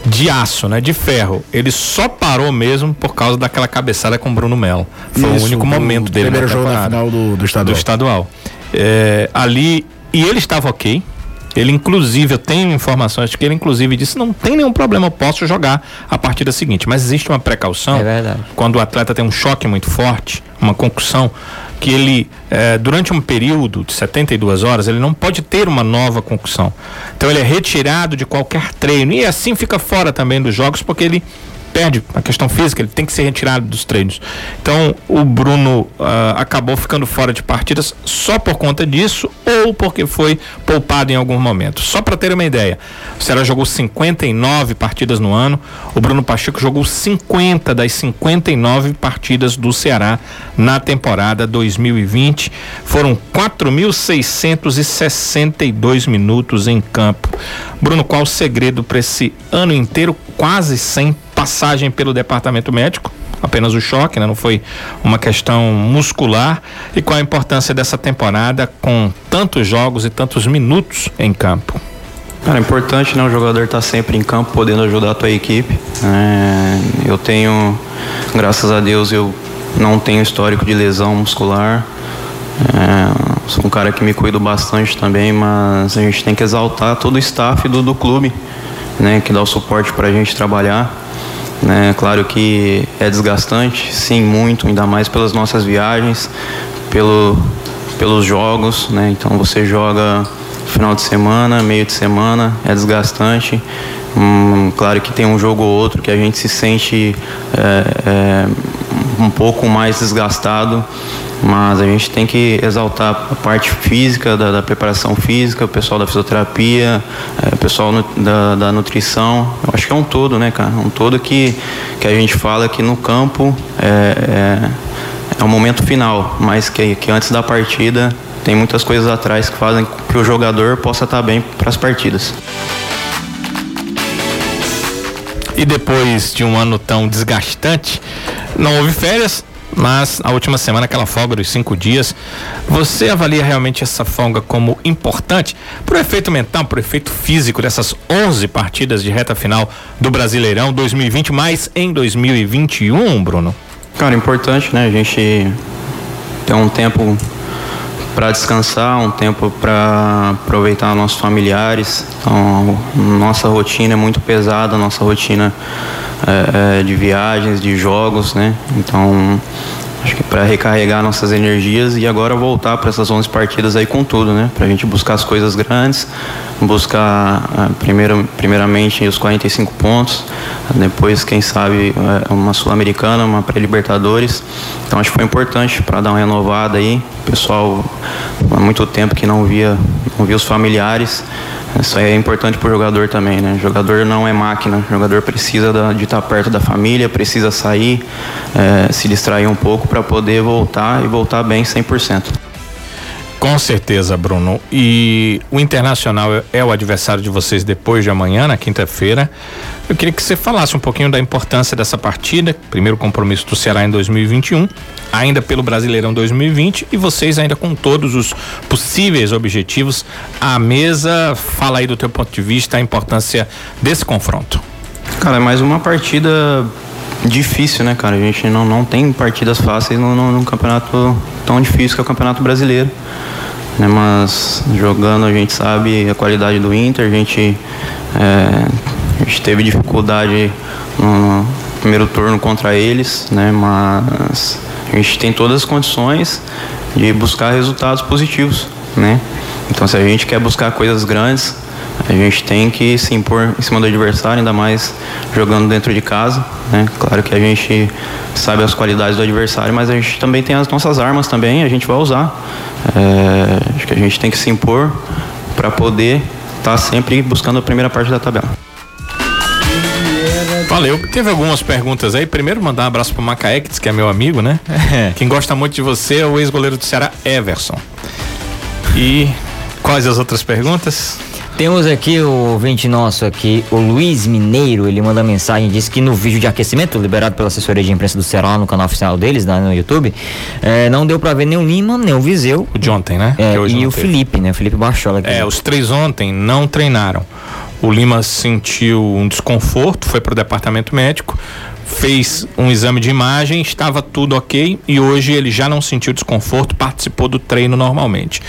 de aço, né? De ferro. Ele só parou mesmo por causa daquela cabeçada com o Bruno Melo. Foi o Isso, único do momento dele Primeiro na jogo da temporada. final do, do estadual. do estadual. É, ali, e ele estava ok. Ele, inclusive, eu tenho informações de que ele, inclusive, disse: não tem nenhum problema, eu posso jogar a partida seguinte. Mas existe uma precaução. É. Quando o atleta tem um choque muito forte, uma concussão, que ele, eh, durante um período de 72 horas, ele não pode ter uma nova concussão. Então, ele é retirado de qualquer treino. E assim fica fora também dos jogos, porque ele perde a questão física, ele tem que ser retirado dos treinos. Então, o Bruno ah, acabou ficando fora de partidas só por conta disso ou porque foi poupado em algum momento. Só para ter uma ideia, o Ceará jogou 59 partidas no ano, o Bruno Pacheco jogou 50 das 59 partidas do Ceará na temporada 2020. Foram 4.662 minutos em campo. Bruno, qual o segredo para esse ano inteiro, quase sem passagem pelo departamento médico? Apenas o choque, né? não foi uma questão muscular. E qual a importância dessa temporada com tantos jogos e tantos minutos em campo? Cara, é importante, né? O jogador estar sempre em campo, podendo ajudar a tua equipe. É, eu tenho, graças a Deus, eu não tenho histórico de lesão muscular. É, sou um cara que me cuido bastante também, mas a gente tem que exaltar todo o staff do, do clube, né? Que dá o suporte para a gente trabalhar. Né? Claro que é desgastante, sim, muito, ainda mais pelas nossas viagens, pelo, pelos jogos, né? Então você joga final de semana, meio de semana, é desgastante. Hum, claro que tem um jogo ou outro que a gente se sente é, é, um pouco mais desgastado, mas a gente tem que exaltar a parte física, da, da preparação física, o pessoal da fisioterapia, é, o pessoal nu- da, da nutrição. Eu acho que é um todo, né, cara? Um todo que, que a gente fala que no campo é, é, é o momento final, mas que, que antes da partida tem muitas coisas atrás que fazem que o jogador possa estar bem para as partidas. E depois de um ano tão desgastante, não houve férias, mas a última semana, aquela folga dos cinco dias, você avalia realmente essa folga como importante para o efeito mental, para o efeito físico dessas 11 partidas de reta final do Brasileirão 2020, mais em 2021, Bruno? Cara, importante, né? A gente ter um tempo para descansar, um tempo para aproveitar nossos familiares. Então, nossa rotina é muito pesada, nossa rotina é, é, de viagens, de jogos, né? Então, acho que para recarregar nossas energias e agora voltar para essas 11 partidas aí com tudo, né? Para a gente buscar as coisas grandes, buscar ah, primeiro, primeiramente os 45 pontos, depois quem sabe eh, uma sul-americana, uma pré-libertadores. Então acho que foi importante para dar uma renovada aí. O pessoal há muito tempo que não via, não via os familiares. Isso é importante para o jogador também, né? O jogador não é máquina, o jogador precisa da, de estar perto da família, precisa sair, é, se distrair um pouco para poder voltar e voltar bem 100%. Com certeza, Bruno. E o Internacional é, o adversário de vocês depois de amanhã, na quinta-feira. Eu queria que você falasse um pouquinho da importância dessa partida, primeiro compromisso do Ceará em 2021, ainda pelo Brasileirão 2020 e vocês ainda com todos os possíveis objetivos à mesa. Fala aí do teu ponto de vista a importância desse confronto. Cara, é mais uma partida difícil, né, cara? A gente não, não tem partidas fáceis no, no campeonato tão difícil que é o Campeonato Brasileiro né? Mas jogando a gente sabe a qualidade do Inter, a gente, é, a gente teve dificuldade no primeiro turno contra eles, né? Mas a gente tem todas as condições de buscar resultados positivos, né? Então se a gente quer buscar coisas grandes, a gente tem que se impor em cima do adversário, ainda mais jogando dentro de casa. Né? Claro que a gente sabe as qualidades do adversário, mas a gente também tem as nossas armas também, a gente vai usar. É, acho que a gente tem que se impor para poder estar tá sempre buscando a primeira parte da tabela. Valeu. Teve algumas perguntas aí. Primeiro, mandar um abraço pro Macaex, que é meu amigo, né? É. Quem gosta muito de você é o ex-goleiro do Ceará, Everson. E quais as outras perguntas? Temos aqui o ouvinte nosso aqui, o Luiz Mineiro, ele manda mensagem, disse que no vídeo de aquecimento, liberado pela assessoria de imprensa do Ceará no canal oficial deles, né, no YouTube, é, não deu para ver nem o Lima, nem o Viseu. O de ontem, né? É, e o teve. Felipe, né? O Felipe Bachola. Aqui. É, os três ontem não treinaram. O Lima sentiu um desconforto, foi para o departamento médico, fez um exame de imagem, estava tudo ok e hoje ele já não sentiu desconforto, participou do treino normalmente.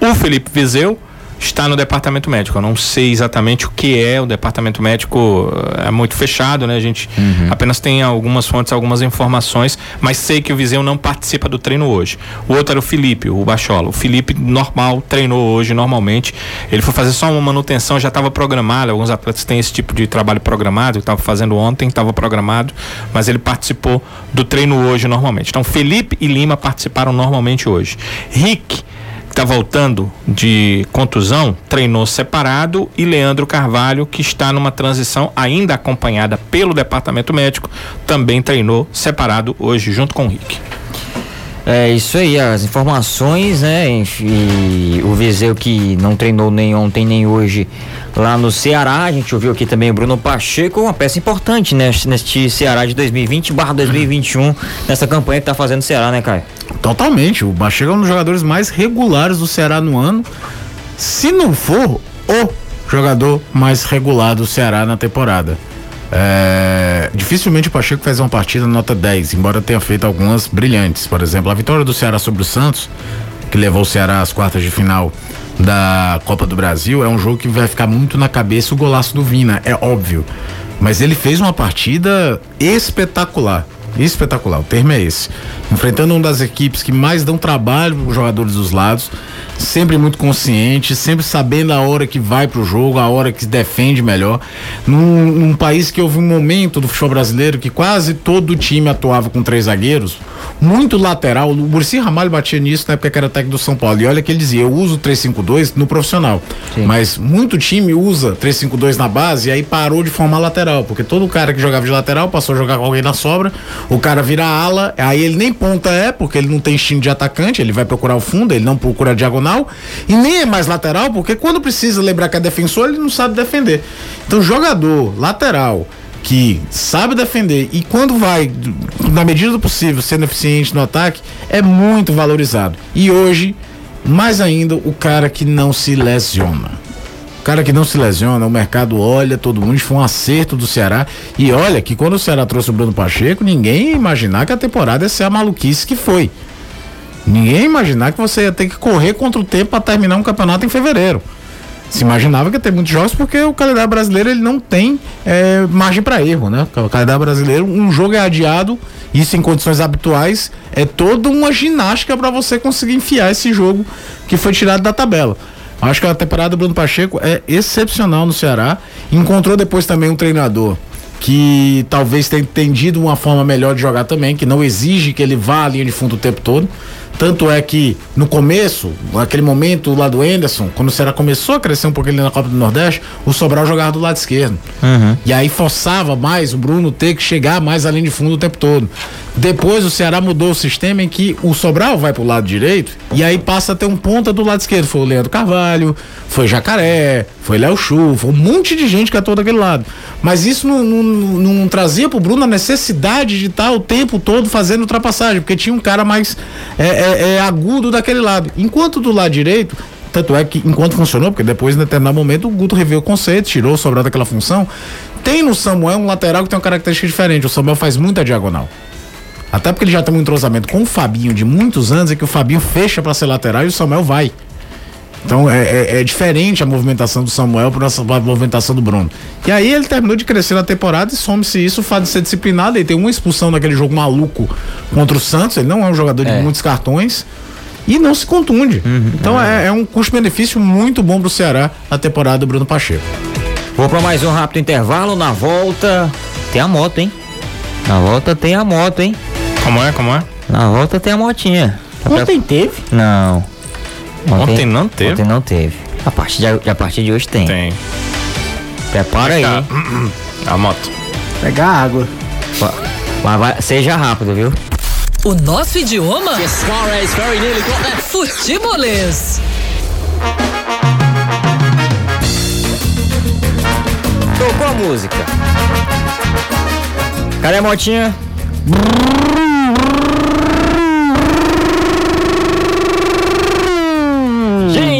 O Felipe Viseu está no departamento médico. Eu não sei exatamente o que é o departamento médico, eh, é muito fechado, né? A gente uhum. apenas tem algumas fontes, algumas informações, mas sei que o Viseu não participa do treino hoje. O outro era o Felipe, o Bachola. O Felipe normal treinou hoje normalmente. Ele foi fazer só uma manutenção, já estava programado. Alguns atletas têm esse tipo de trabalho programado, estava fazendo ontem, estava programado, mas ele participou do treino hoje normalmente. Então Felipe e Lima participaram normalmente hoje. Rick está voltando de contusão, treinou separado e Leandro Carvalho, que está numa transição ainda acompanhada pelo departamento médico, também treinou separado hoje junto com o Rick. É isso aí, as informações, né? E o Viseu que não treinou nem ontem nem hoje lá no Ceará. A gente ouviu aqui também o Bruno Pacheco, uma peça importante né, neste Ceará de 2020 barra 2021, nessa campanha que tá fazendo o Ceará, né, Caio? Totalmente. O Pacheco é um dos jogadores mais regulares do Ceará no ano. Se não for o jogador mais regular do Ceará na temporada. É, dificilmente o Pacheco faz uma partida nota 10, embora tenha feito algumas brilhantes. Por exemplo, a vitória do Ceará sobre o Santos, que levou o Ceará às quartas de final da Copa do Brasil, é um jogo que vai ficar muito na cabeça o golaço do Vina, é óbvio. Mas ele fez uma partida espetacular. Espetacular, o termo é esse. Enfrentando uma das equipes que mais dão trabalho para os jogadores dos lados, sempre muito consciente, sempre sabendo a hora que vai pro jogo, a hora que se defende melhor. Num, num país que houve um momento do futebol brasileiro que quase todo time atuava com três zagueiros, muito lateral. O Murici Ramalho batia nisso na época que era técnico do São Paulo. E olha que ele dizia: eu uso 352 no profissional. Sim. Mas muito time usa 352 na base e aí parou de formar lateral. Porque todo cara que jogava de lateral passou a jogar com alguém na sobra, o cara vira ala, aí ele nem ponta é, porque ele não tem instinto de atacante, ele vai procurar o fundo, ele não procura a diagonal e nem é mais lateral, porque quando precisa lembrar que é defensor, ele não sabe defender. Então, jogador lateral que sabe defender e quando vai, na medida do possível, sendo eficiente no ataque, é muito valorizado. E hoje, mais ainda, o cara que não se lesiona. O cara que não se lesiona, o mercado olha todo mundo, foi um acerto do Ceará. E olha que quando o Ceará trouxe o Bruno Pacheco, ninguém ia imaginar que a temporada ia ser a maluquice que foi. Ninguém ia imaginar que você ia ter que correr contra o tempo para terminar um campeonato em fevereiro. Se imaginava que ia ter muitos jogos porque o calendário brasileiro ele não tem é, margem para erro, né? O calendário brasileiro, um jogo é adiado, isso em condições habituais, é toda uma ginástica para você conseguir enfiar esse jogo que foi tirado da tabela. Acho que a temporada do Bruno Pacheco é excepcional no Ceará. Encontrou depois também um treinador que talvez tenha entendido uma forma melhor de jogar também, que não exige que ele vá à linha de fundo o tempo todo. Tanto é que no começo, naquele momento lá do Anderson, quando o Ceará começou a crescer um pouquinho ali na Copa do Nordeste, o Sobral jogava do lado esquerdo. Uhum. E aí forçava mais o Bruno ter que chegar mais linha de fundo o tempo todo. Depois o Ceará mudou o sistema em que o Sobral vai pro lado direito e aí passa a ter um ponta do lado esquerdo. Foi o Leandro Carvalho, foi Jacaré, foi Léo Chu, foi um monte de gente que atuou daquele lado. Mas isso não, não, não trazia pro Bruno a necessidade de estar o tempo todo fazendo ultrapassagem, porque tinha um cara mais é, é, é, agudo daquele lado. Enquanto do lado direito, tanto é que enquanto funcionou, porque depois, em determinado momento, o Guto reviu o conceito, tirou o Sobral daquela função. Tem no Samuel um lateral que tem uma característica diferente. O Samuel faz muita diagonal. Até porque ele já tem um entrosamento com o Fabinho de muitos anos, é que o Fabinho fecha para ser lateral e o Samuel vai. Então é, é, é diferente a movimentação do Samuel para a movimentação do Bruno. E aí ele terminou de crescer na temporada e some-se isso, o fato de ser disciplinado. Ele tem uma expulsão naquele jogo maluco contra o Santos. Ele não é um jogador de muitos cartões e não se contunde. então é, é um custo-benefício muito bom para o Ceará a temporada do Bruno Pacheco. Vou para mais um rápido intervalo. Na volta, tem a moto, hein? Na volta tem a moto, hein? Como é? Como é? Na volta tem a motinha. Ontem teve. Não. Ontem não teve? Ontem não teve. A partir de, a partir de hoje tem. Tem. Prepara aí. Cá. A moto. Pegar água. Mas vai, seja rápido, viu? O nosso idioma? Futebolês. Tocou a música. Cadê a motinha?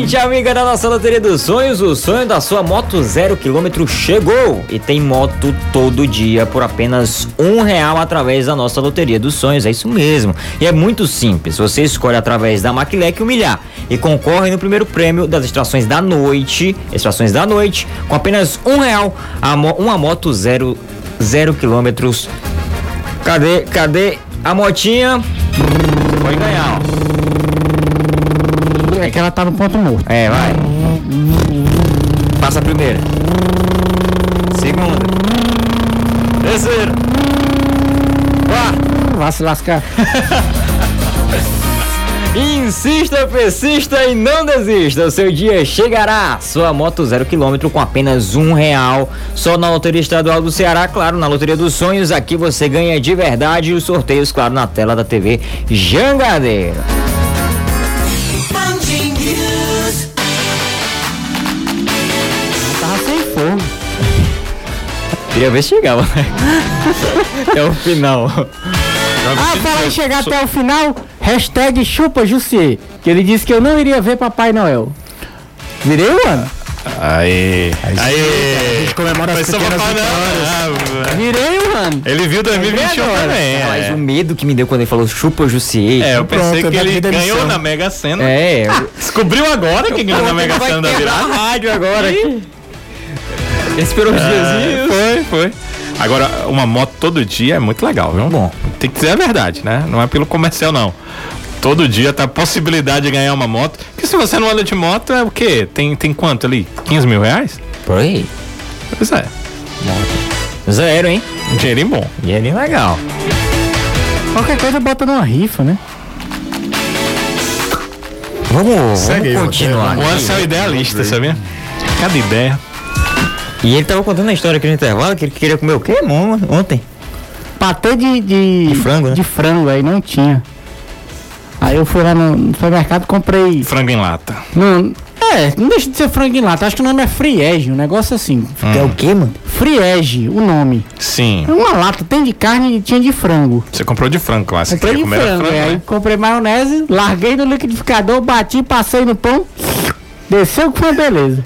Gente, amiga da nossa Loteria dos Sonhos, o sonho da sua moto zero quilômetro chegou e tem moto todo dia por apenas um real através da nossa Loteria dos Sonhos, é isso mesmo. E é muito simples, você escolhe através da Maquilec humilhar e concorre no primeiro prêmio das extrações da noite, extrações da noite, com apenas um real, uma moto zero, zero quilômetros. Cadê, cadê a motinha? Pode ganhar, ó. Ela tá no ponto morto. É, vai. Passa a primeira. Segunda. Terceira. Quarta. Vai se lascar. Insista, persista e não desista. O seu dia chegará. Sua moto zero quilômetro com apenas um real. Só na Loteria Estadual do Ceará, claro, na Loteria dos Sonhos. Aqui você ganha de verdade e os sorteios, claro, na tela da TV Jangadeiro. Queria ver se chegava, né? Até o final. Ah, para aí chegar até o final, hashtag chupa Jussier. Que ele disse que eu não iria ver Papai Noel. Virei o ano. Aê. Aê. comemora as Mas só pequenas papai não. Virei o ano. Ele viu 2021 também. Mas É. o medo que me deu quando ele falou chupa Jussier. É, eu pensei Pronto, que é ele demissão. ganhou na Mega Sena. É, eu- Descobriu agora que ganhou na Mega Sena da virada. a rádio agora. Esperou uns É, foi, foi. Agora, uma moto todo dia é muito legal, viu? Bom. Tem que dizer a verdade, né? Não é pelo comercial, não. Todo dia tá a possibilidade de ganhar uma moto. Que se você não anda de moto, é o quê? Tem, tem quanto ali? 15 mil reais? Por aí. Pois é. Zero, hein? Um dinheirinho bom. Dinheirinho legal. Qualquer coisa bota numa rifa, né? Vamos, Segue vamos continuar. O Anderson é o idealista, sabia? Cada ideia. E ele tava contando a história aqui no intervalo que ele queria comer o quê, mano, ontem? Patê de, de, De frango, né? de frango aí não tinha. Aí eu fui lá no, supermercado comprei. Frango em lata. Não, É, não deixa de ser frango em lata. Acho que o nome é friege, um negócio assim. É o quê, mano? Friege, o nome. Sim. É uma lata, tem de carne e tinha de frango. Você comprou de frango lá. Você Comprei de comer frango, frango, é, aí né? comprei maionese, larguei no liquidificador, bati, passei no pão, desceu que foi uma beleza.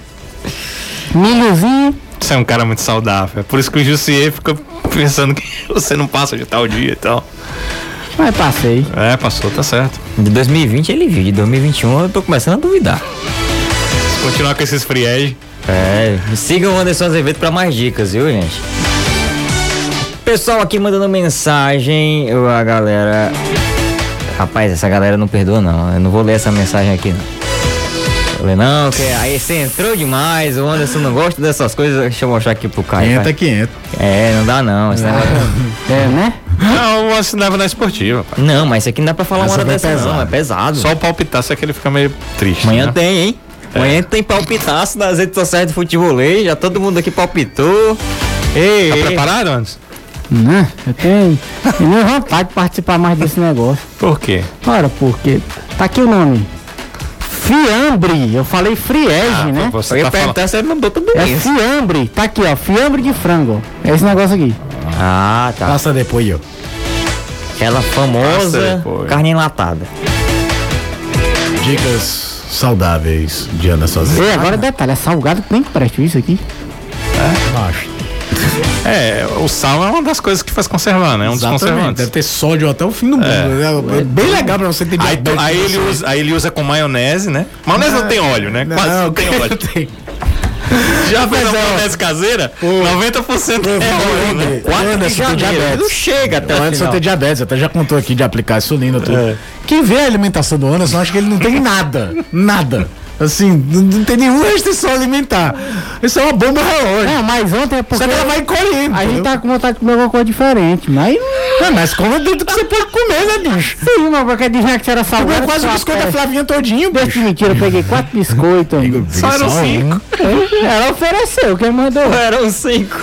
Milhozinho, Você é um cara muito saudável. É por isso que o Jussier fica pensando que você não passa de tal dia e tal. mas passei. É, passou, tá certo. De 2020 ele viu, de 2021 eu tô começando a duvidar. Se continuar com esses friege. É, sigam o Anderson Azevedo pra mais dicas, viu, gente? Pessoal aqui mandando mensagem, a galera. Rapaz, essa galera não perdoa, não. Eu não vou ler essa mensagem aqui, não. Ler, não, que aí você entrou demais, o Anderson não gosta dessas coisas. Deixa eu mostrar aqui pro Caio. 500 é vai. 500. É, não dá não. Esse negócio- É, né? Não, você leva na esportiva, pá. Não, mas isso aqui não dá pra falar uma Essa hora foi dessa, não. pesado. É pesado. Só o palpitaço é que ele fica meio triste. Amanhã né? tem, hein? Amanhã tem palpitaço nas redes sociais do futebolês. Já todo mundo aqui palpitou. Ei, Tá ei. preparado, Anderson? Né? Eu tenho, tenho vontade de participar mais desse negócio. Por quê? Ora, porque. Tá aqui o nome. Fiambre. Eu falei friege, né? Eu Você ia tá falando... perguntar se ele mandou tudo É isso. fiambre. Tá aqui, ó. Fiambre de frango. É esse negócio aqui. Ah, tá. Passa depois, ó. Aquela famosa carne enlatada. Dicas saudáveis de Ana Sozinha. E agora detalhe, é salgado que nem presta isso aqui. Macho. É, o sal é uma das coisas que faz conservar, né? É um dos Exatamente. conservantes. Deve ter sódio até o fim do mundo. É, é bem legal pra você ter Aí, tu- aí ele usa, aí ele usa com maionese, né? Maionese não, tem óleo, né? Quase não, tem óleo. tem. Já fez a é, ó. maionese caseira? 90% é óleo, né? 4 de Anderson tem janeiro. diabetes. Não chega até O Anderson tem diabetes, até já contou aqui de aplicar insulina tudo. É. Quem vê a alimentação do Anderson acha que ele não tem nada. Nada. Assim, não, tem nenhuma restrição alimentar. Isso é uma bomba relógio. É, mas ontem é porque. Só que ela vai encolhendo. A gente tá com vontade de comer alguma coisa diferente. Mas. É, mas come dentro que você pode comer, né, bicho? Sim, mas porque dizia que era Comeu salgado. quase o biscoito da Flavinha todinho, Deixa de bicho. mentira, eu peguei quatro biscoitos. amigo. Só eram cinco. Ela ofereceu, quem mandou? Eram 5.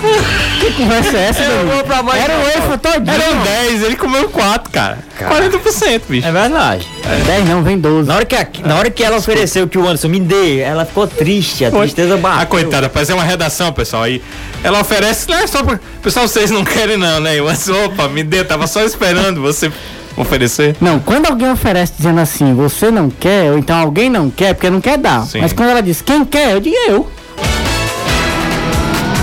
Que conversa é essa, Era o não. EFA todinho. Eram 10, ele comeu 4, cara. 40%, bicho. É verdade. 10 não, vem 12. Na hora, que a- na hora que ela ofereceu que o Anderson me dê, ela ficou triste. A tristeza Ah, bateu. coitada, fazer uma redação, pessoal. Aí ela oferece, não é só pra. Pessoal, vocês não querem, não, né? Eu opa, me dê, tava só esperando você oferecer. Não, quando alguém oferece dizendo assim, você não quer, ou então alguém não quer, porque não quer dar. Sim. Mas quando ela diz quem quer, eu digo eu.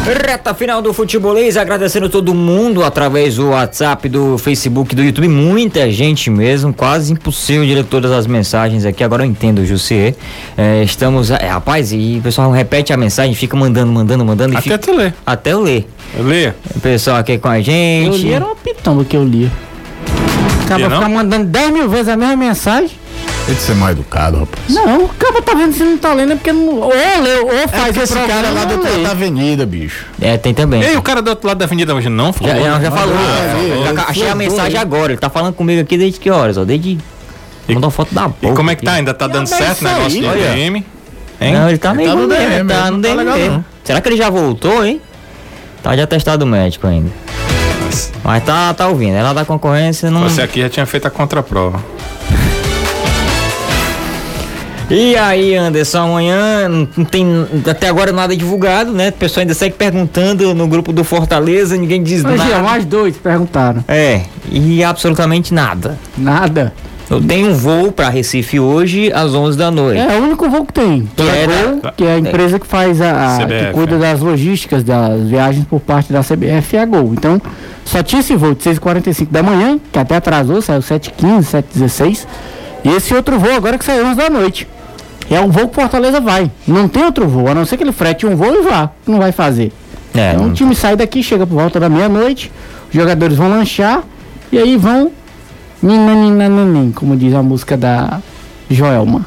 Reta final do futebolês, agradecendo todo mundo através do WhatsApp, do Facebook, do YouTube, muita gente mesmo, quase impossível de ler todas as mensagens aqui, agora eu entendo, Jussier. É, estamos, é, rapaz, e o pessoal repete a mensagem, fica mandando, mandando, mandando, e Até fica, tu ler. até eu ler. Lê. O pessoal aqui com a Eu gente. li, era uma pitomba que eu lia. Acaba ficar mandando 10 mil vezes a mesma mensagem. Tem que ser mal educado, rapaz. Não, o cara tá vendo se não tá lendo, é porque não, ou leu, ou É faz o esse cara lá do ou outro lado da avenida, bicho. É, tem também. Ei, o cara do outro lado da avenida hoje não falou. Já, já, já falou. falou. Já ca- achei a mensagem agora. Ele tá falando comigo aqui desde que horas? Ó, desde. Mandou foto da boca. E como é que tá? Ainda tá dando mas certo o negócio do. DM? Hein? Não, ele tá meio tá no DM, tá no não tá DM. Será que ele já voltou, hein? Tá de atestado médico ainda. Mas tá, tá ouvindo. Ela da concorrência não. Você aqui já tinha feito a contraprova. E aí, Anderson, amanhã não não tem até agora nada divulgado, né? O pessoal ainda segue perguntando no grupo do Fortaleza, ninguém diz Mas, Gia, nada. mais dois perguntaram. É, e absolutamente nada. Nada. Eu tenho um voo pra Recife hoje às 11 da noite. É o único voo que tem. Que É, é? Gol, que é a empresa que faz a, a- CBF, que cuida é. das logísticas das viagens por parte da CBF e a Gol. Então, só tinha esse voo de 6h45 da manhã, que até atrasou, saiu 7h15, 7h16. E esse outro voo agora que saiu 11 da noite. É um voo que Fortaleza vai. Não tem outro voo, a não ser que ele frete um voo e vá. Não vai fazer. É, Então o time sai daqui, chega por volta da meia-noite, os jogadores vão lanchar e aí vão. Ninaninanin, como diz a música da Joelma.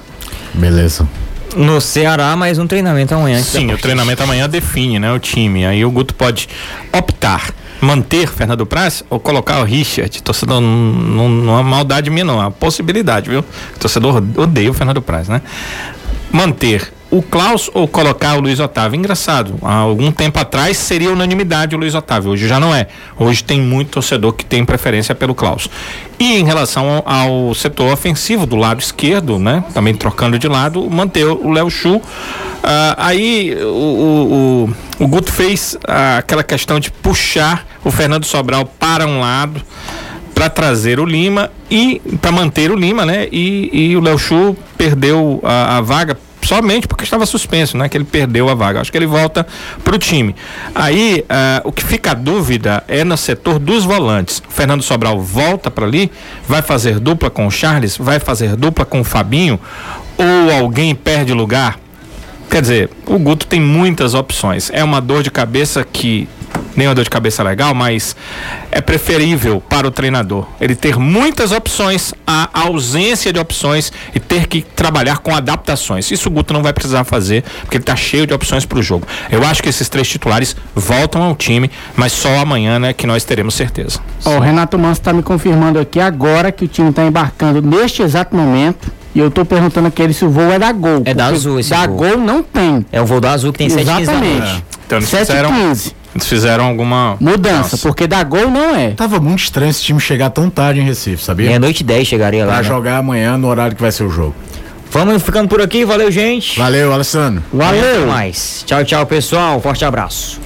Beleza. no Ceará, mais um treinamento amanhã. Sim, o partida. treinamento amanhã define, né, o time. Aí o Guto pode optar manter Fernando Praz ou colocar o Richard. Torcedor, não, não, é maldade minha, não. É uma possibilidade, viu? Torcedor odeia o Fernando Praz, né? Manter o Klaus ou colocar o Luiz Otávio. Engraçado, há algum tempo atrás seria unanimidade o Luiz Otávio, hoje já não é. Hoje tem muito torcedor que tem preferência pelo Klaus. E em relação ao, ao setor ofensivo do lado esquerdo, né? Também trocando de lado, manter o Léo Chu. Ah, aí o, o, o, Guto fez aquela questão de puxar o Fernando Sobral para um lado para trazer o Lima e para manter o Lima, né? E, e o Léo Chu perdeu a, a vaga somente porque estava suspenso, né? Que ele perdeu a vaga. Acho que ele volta para o time. Aí ah, o que fica a dúvida é no setor dos volantes. O Fernando Sobral volta para ali, vai fazer dupla com o Charles, vai fazer dupla com o Fabinho ou alguém perde lugar? Quer dizer, o Guto tem muitas opções. É uma dor de cabeça que nem uma dor de cabeça legal, mas é preferível para o treinador ele ter muitas opções, a ausência de opções e ter que trabalhar com adaptações. Isso o Guto não vai precisar fazer, porque ele está cheio de opções para o jogo. Eu acho que esses três titulares voltam ao time, mas só amanhã né, que nós teremos certeza. Ó, o Renato Manso está me confirmando aqui agora que o time está embarcando neste exato momento. E eu tô perguntando aqui ele se o voo é da Gol. É da Azul esse Da voo. Gol não tem. É o voo da Azul que tem 7 Exatamente. Então eles 7 fizeram, 15. Eles fizeram alguma Mudança, Nossa. porque da Gol não é. Tava muito estranho esse time chegar tão tarde em Recife, sabia? Meia-noite e 10 chegaria lá. Pra né? jogar amanhã no horário que vai ser o jogo. Vamos ficando por aqui, valeu, gente. Valeu, Alessandro. Até Valeu! mais. Tchau, tchau, pessoal. Forte abraço.